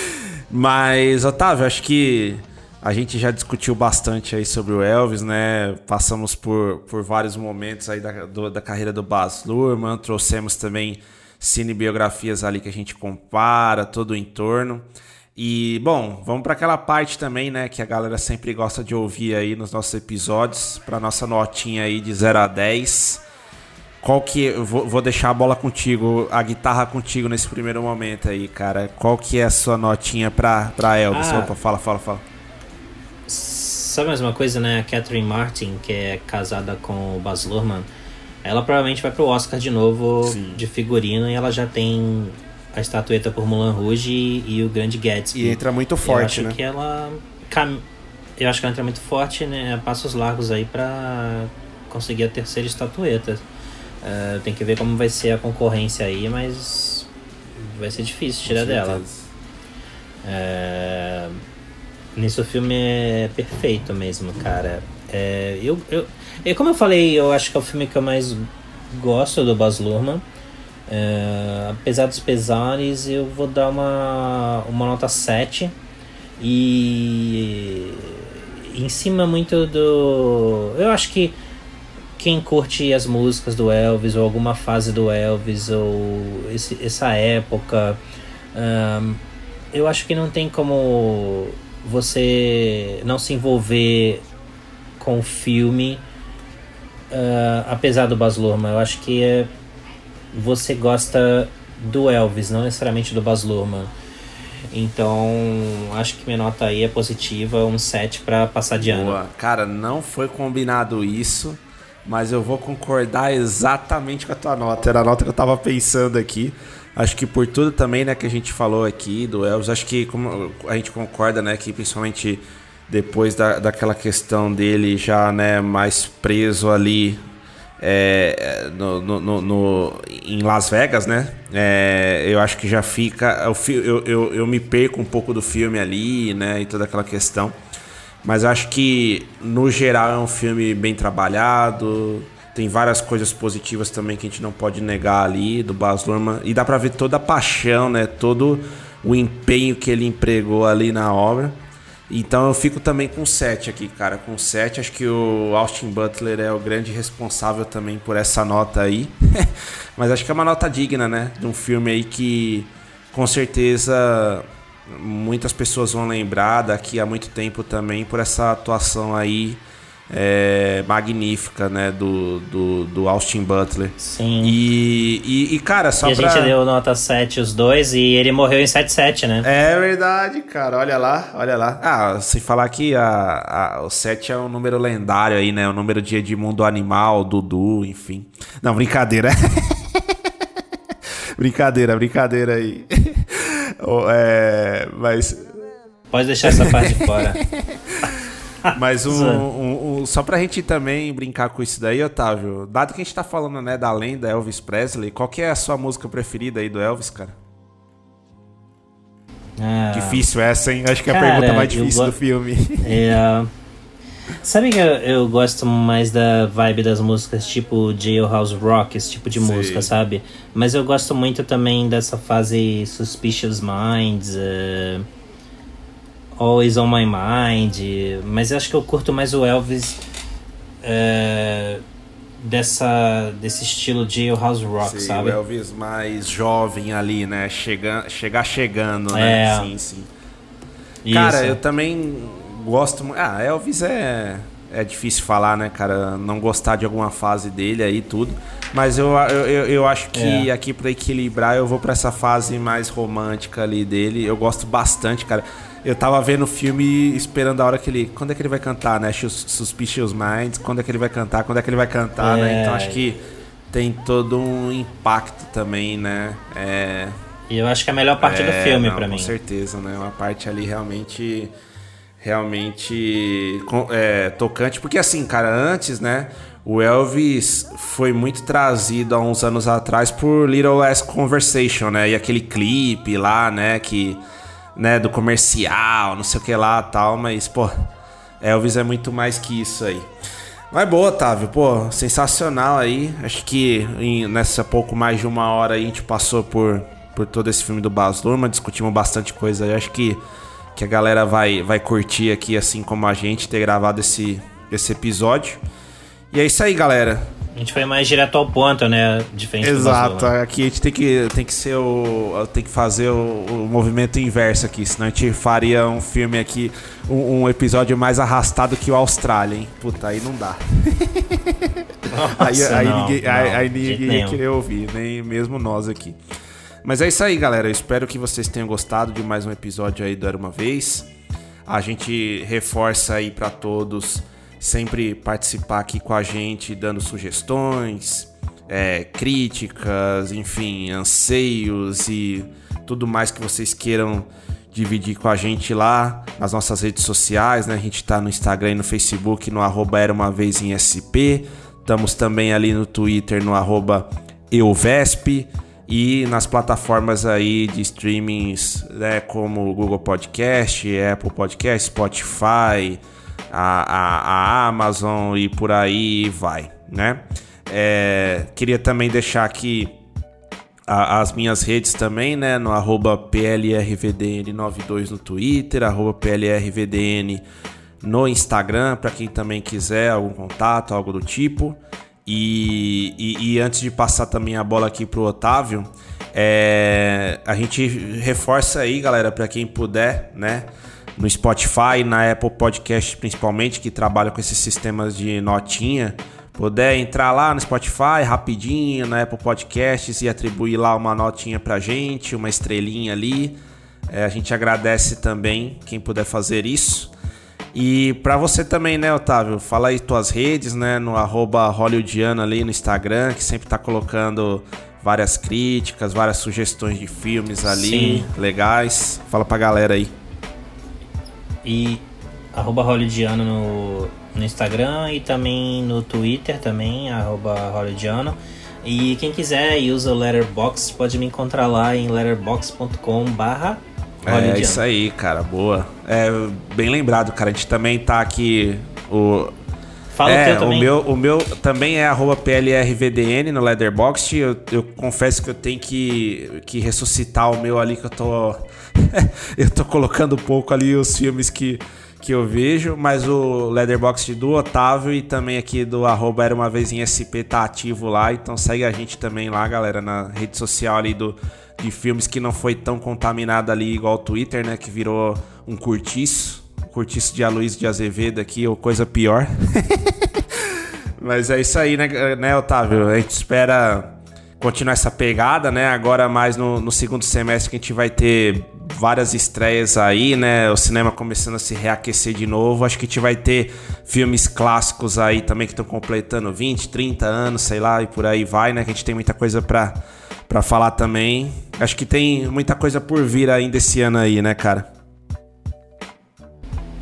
Mas, Otávio, acho que a gente já discutiu bastante aí sobre o Elvis, né? Passamos por, por vários momentos aí da, do, da carreira do Baz Luhrmann, trouxemos também cinebiografias ali que a gente compara, todo o entorno. E, bom, vamos para aquela parte também, né, que a galera sempre gosta de ouvir aí nos nossos episódios, para nossa notinha aí de 0 a 10. Qual que vou, vou deixar a bola contigo, a guitarra contigo nesse primeiro momento aí, cara. Qual que é a sua notinha para para Elvis? Ah. Opa, fala, fala, fala. Sabe mais uma coisa, né? A Catherine Martin, que é casada com o Baz Luhrmann, ela provavelmente vai pro Oscar de novo Sim. de figurino e ela já tem a estatueta por Mulan Rouge e, e o Grande Gatsby. E entra muito forte, eu acho né? Que ela cam... Eu acho que ela entra muito forte, né? Passos largos aí para conseguir a terceira estatueta. Uh, tem que ver como vai ser a concorrência aí, mas vai ser difícil tirar dela. Uh, Nisso o filme é perfeito mesmo, cara. É, eu, eu, eu, como eu falei, eu acho que é o filme que eu mais gosto do Baz Luhrmann. É, apesar dos pesares, eu vou dar uma, uma nota 7. E em cima muito do. Eu acho que quem curte as músicas do Elvis, ou alguma fase do Elvis, ou esse, essa época, um, eu acho que não tem como você não se envolver com o filme, uh, apesar do Baz Luhrmann. Eu acho que é, você gosta do Elvis, não necessariamente do Baz Luhrmann. Então, acho que minha nota aí é positiva, um 7 para passar de ano. Boa. Cara, não foi combinado isso, mas eu vou concordar exatamente com a tua nota. Era a nota que eu tava pensando aqui. Acho que por tudo também, né, que a gente falou aqui do Elvis, acho que como a gente concorda, né, que principalmente depois da, daquela questão dele já, né, mais preso ali é, no, no, no, em Las Vegas, né? É, eu acho que já fica. Eu, eu, eu me perco um pouco do filme ali, né? E toda aquela questão. Mas acho que, no geral, é um filme bem trabalhado. Tem várias coisas positivas também que a gente não pode negar ali do Baz Luhrmann. E dá pra ver toda a paixão, né? Todo o empenho que ele empregou ali na obra. Então eu fico também com 7 aqui, cara. Com 7, acho que o Austin Butler é o grande responsável também por essa nota aí. Mas acho que é uma nota digna, né? De um filme aí que com certeza muitas pessoas vão lembrar daqui a muito tempo também por essa atuação aí é, magnífica, né, do, do, do, Austin Butler. Sim. E, e, e cara, só e pra... a gente deu nota 7 os dois e ele morreu em 7-7, né? É verdade, cara. Olha lá, olha lá. Ah, sem falar que a, a, o 7 é um número lendário aí, né? O número de Edmundo Animal, Dudu, enfim. Não, brincadeira. brincadeira, brincadeira aí. É, mas... Pode deixar essa parte de fora. Mas um, um, um, só pra gente também brincar com isso daí, Otávio, dado que a gente tá falando, né, da lenda Elvis Presley, qual que é a sua música preferida aí do Elvis, cara? Ah, difícil essa, hein? Acho que é a pergunta mais difícil do filme. É, sabe que eu, eu, gosto mais da vibe das músicas tipo Jailhouse Rock, esse tipo de Sim. música, sabe? Mas eu gosto muito também dessa fase Suspicious Minds. Uh, Always on My Mind, mas eu acho que eu curto mais o Elvis é, dessa, desse estilo de house rock, sim, sabe? O Elvis mais jovem ali, né? Chega, chegar chegando, né? É. Sim, sim. Cara, eu também gosto. Ah, Elvis é é difícil falar, né, cara? Não gostar de alguma fase dele aí tudo. Mas eu, eu, eu acho que é. aqui para equilibrar eu vou para essa fase mais romântica ali dele. Eu gosto bastante, cara. Eu tava vendo o filme esperando a hora que ele. Quando é que ele vai cantar, né? Suspicious Minds, quando é que ele vai cantar, quando é que ele vai cantar, é. né? Então acho que tem todo um impacto também, né? É. E eu acho que é a melhor parte é, do filme para mim. Com certeza, né? Uma parte ali realmente. Realmente é, tocante. Porque assim, cara, antes, né? O Elvis foi muito trazido há uns anos atrás por Little Less Conversation, né? E aquele clipe lá, né? Que né, do comercial, não sei o que lá tal, mas, pô, Elvis é muito mais que isso aí. Mas boa, Otávio, pô, sensacional aí. Acho que em, nessa pouco mais de uma hora aí a gente passou por, por todo esse filme do Baz Luhrmann, discutimos bastante coisa aí. Acho que, que a galera vai, vai curtir aqui, assim como a gente, ter gravado esse, esse episódio. E é isso aí, galera. A gente foi mais direto ao ponto, né? Diferente Exato. Aqui a gente tem que, tem que ser o. tem que fazer o, o movimento inverso aqui, senão a gente faria um filme aqui, um, um episódio mais arrastado que o Austrália, hein? Puta, aí não dá. Nossa, aí, aí, não, ninguém, não, aí, aí ninguém ia querer ouvir, nem mesmo nós aqui. Mas é isso aí, galera. Eu espero que vocês tenham gostado de mais um episódio aí do Era Uma Vez. A gente reforça aí para todos sempre participar aqui com a gente, dando sugestões, é, críticas, enfim, anseios e tudo mais que vocês queiram dividir com a gente lá nas nossas redes sociais, né? A gente tá no Instagram e no Facebook, no arroba Era Uma Vez em SP. Estamos também ali no Twitter, no arroba EuVesp. E nas plataformas aí de streamings, né? Como Google Podcast, Apple Podcast, Spotify, a, a, a Amazon e por aí vai, né? É, queria também deixar aqui a, as minhas redes também, né? No arroba PLRVDN92 no Twitter, PLRVDN no Instagram, para quem também quiser algum contato, algo do tipo. E, e, e, antes de passar também a bola aqui pro Otávio, é, a gente reforça aí, galera, para quem puder, né? no Spotify, na Apple Podcast principalmente, que trabalha com esses sistemas de notinha, puder entrar lá no Spotify rapidinho, na Apple Podcasts e atribuir lá uma notinha pra gente, uma estrelinha ali. É, a gente agradece também quem puder fazer isso. E para você também, né, Otávio? Fala aí tuas redes, né? No arroba Hollywoodiano ali no Instagram, que sempre tá colocando várias críticas, várias sugestões de filmes ali, Sim. legais. Fala pra galera aí. E arroba Hollywoodiano no, no Instagram e também no Twitter também, arroba Hollywoodiano. E quem quiser e usa o Letterboxd pode me encontrar lá em letterbox.com barra é isso aí, cara, boa. É bem lembrado, cara. A gente também tá aqui. O, Fala é, o também. O meu, o meu também é PLRVDN no Leatherbox. Eu, eu confesso que eu tenho que, que ressuscitar o meu ali, que eu tô. eu tô colocando um pouco ali os filmes que, que eu vejo, mas o Leatherbox do Otávio e também aqui do arroba Era Uma Vez em SP tá ativo lá. Então segue a gente também lá, galera, na rede social ali do de filmes que não foi tão contaminado ali igual o Twitter, né? Que virou um curtiço. Curtiço de Aloysio de Azevedo aqui, ou coisa pior. Mas é isso aí, né, né, Otávio? A gente espera continuar essa pegada, né? Agora mais no, no, segundo semestre que a gente vai ter várias estreias aí, né? O cinema começando a se reaquecer de novo. Acho que a gente vai ter filmes clássicos aí também que estão completando 20, 30 anos, sei lá, e por aí vai, né? Que a gente tem muita coisa para para falar também. Acho que tem muita coisa por vir ainda esse ano aí, né, cara?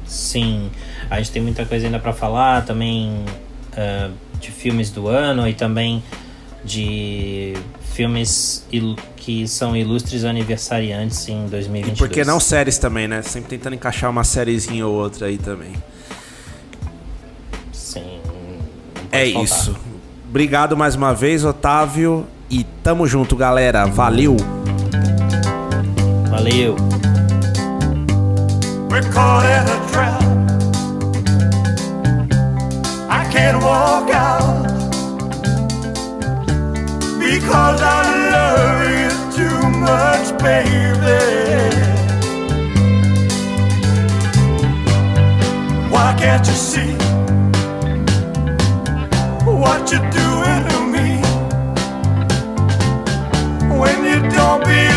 Sim, a gente tem muita coisa ainda para falar também uh, de filmes do ano e também de filmes que são ilustres aniversariantes em 2022. E por que não séries também, né? Sempre tentando encaixar uma sériezinha ou outra aí também. Sim. É faltar. isso. Obrigado mais uma vez, Otávio. E tamo junto, galera. Valeu! Valeu! We're caught in a trap. I can't walk out because I love you too much, baby. Why can't you see what you're doing to me?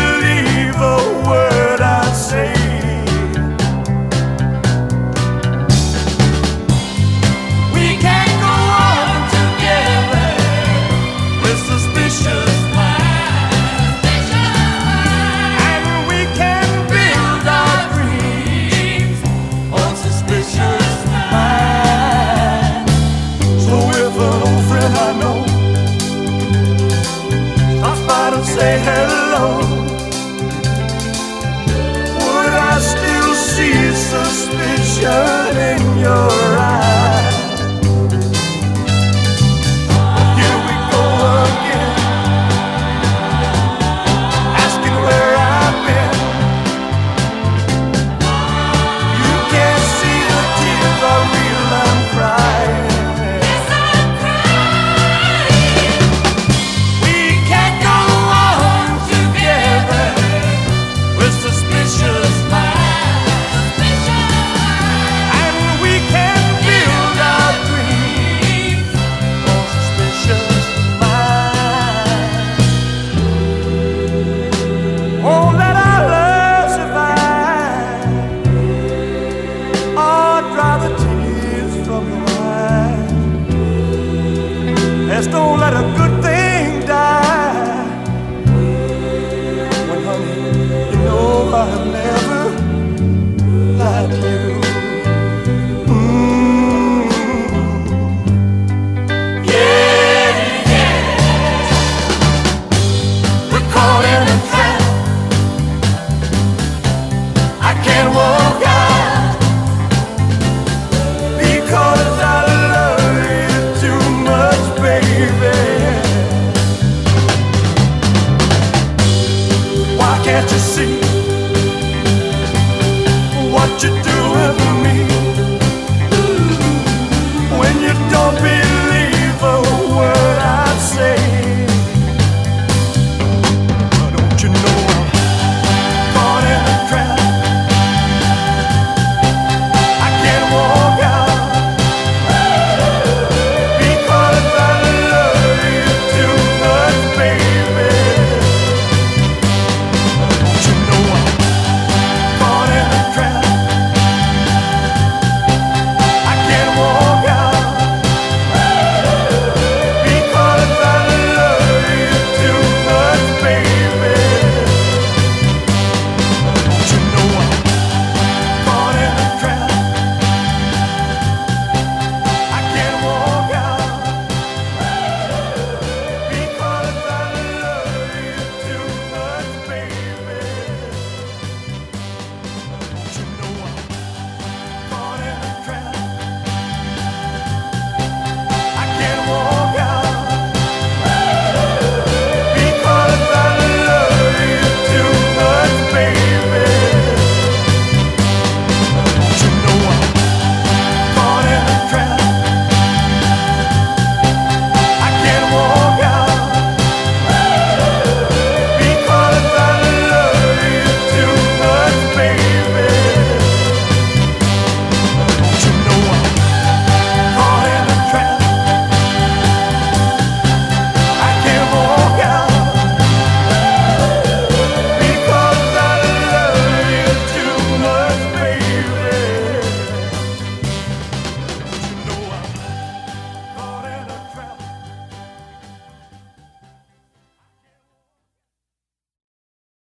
Can't you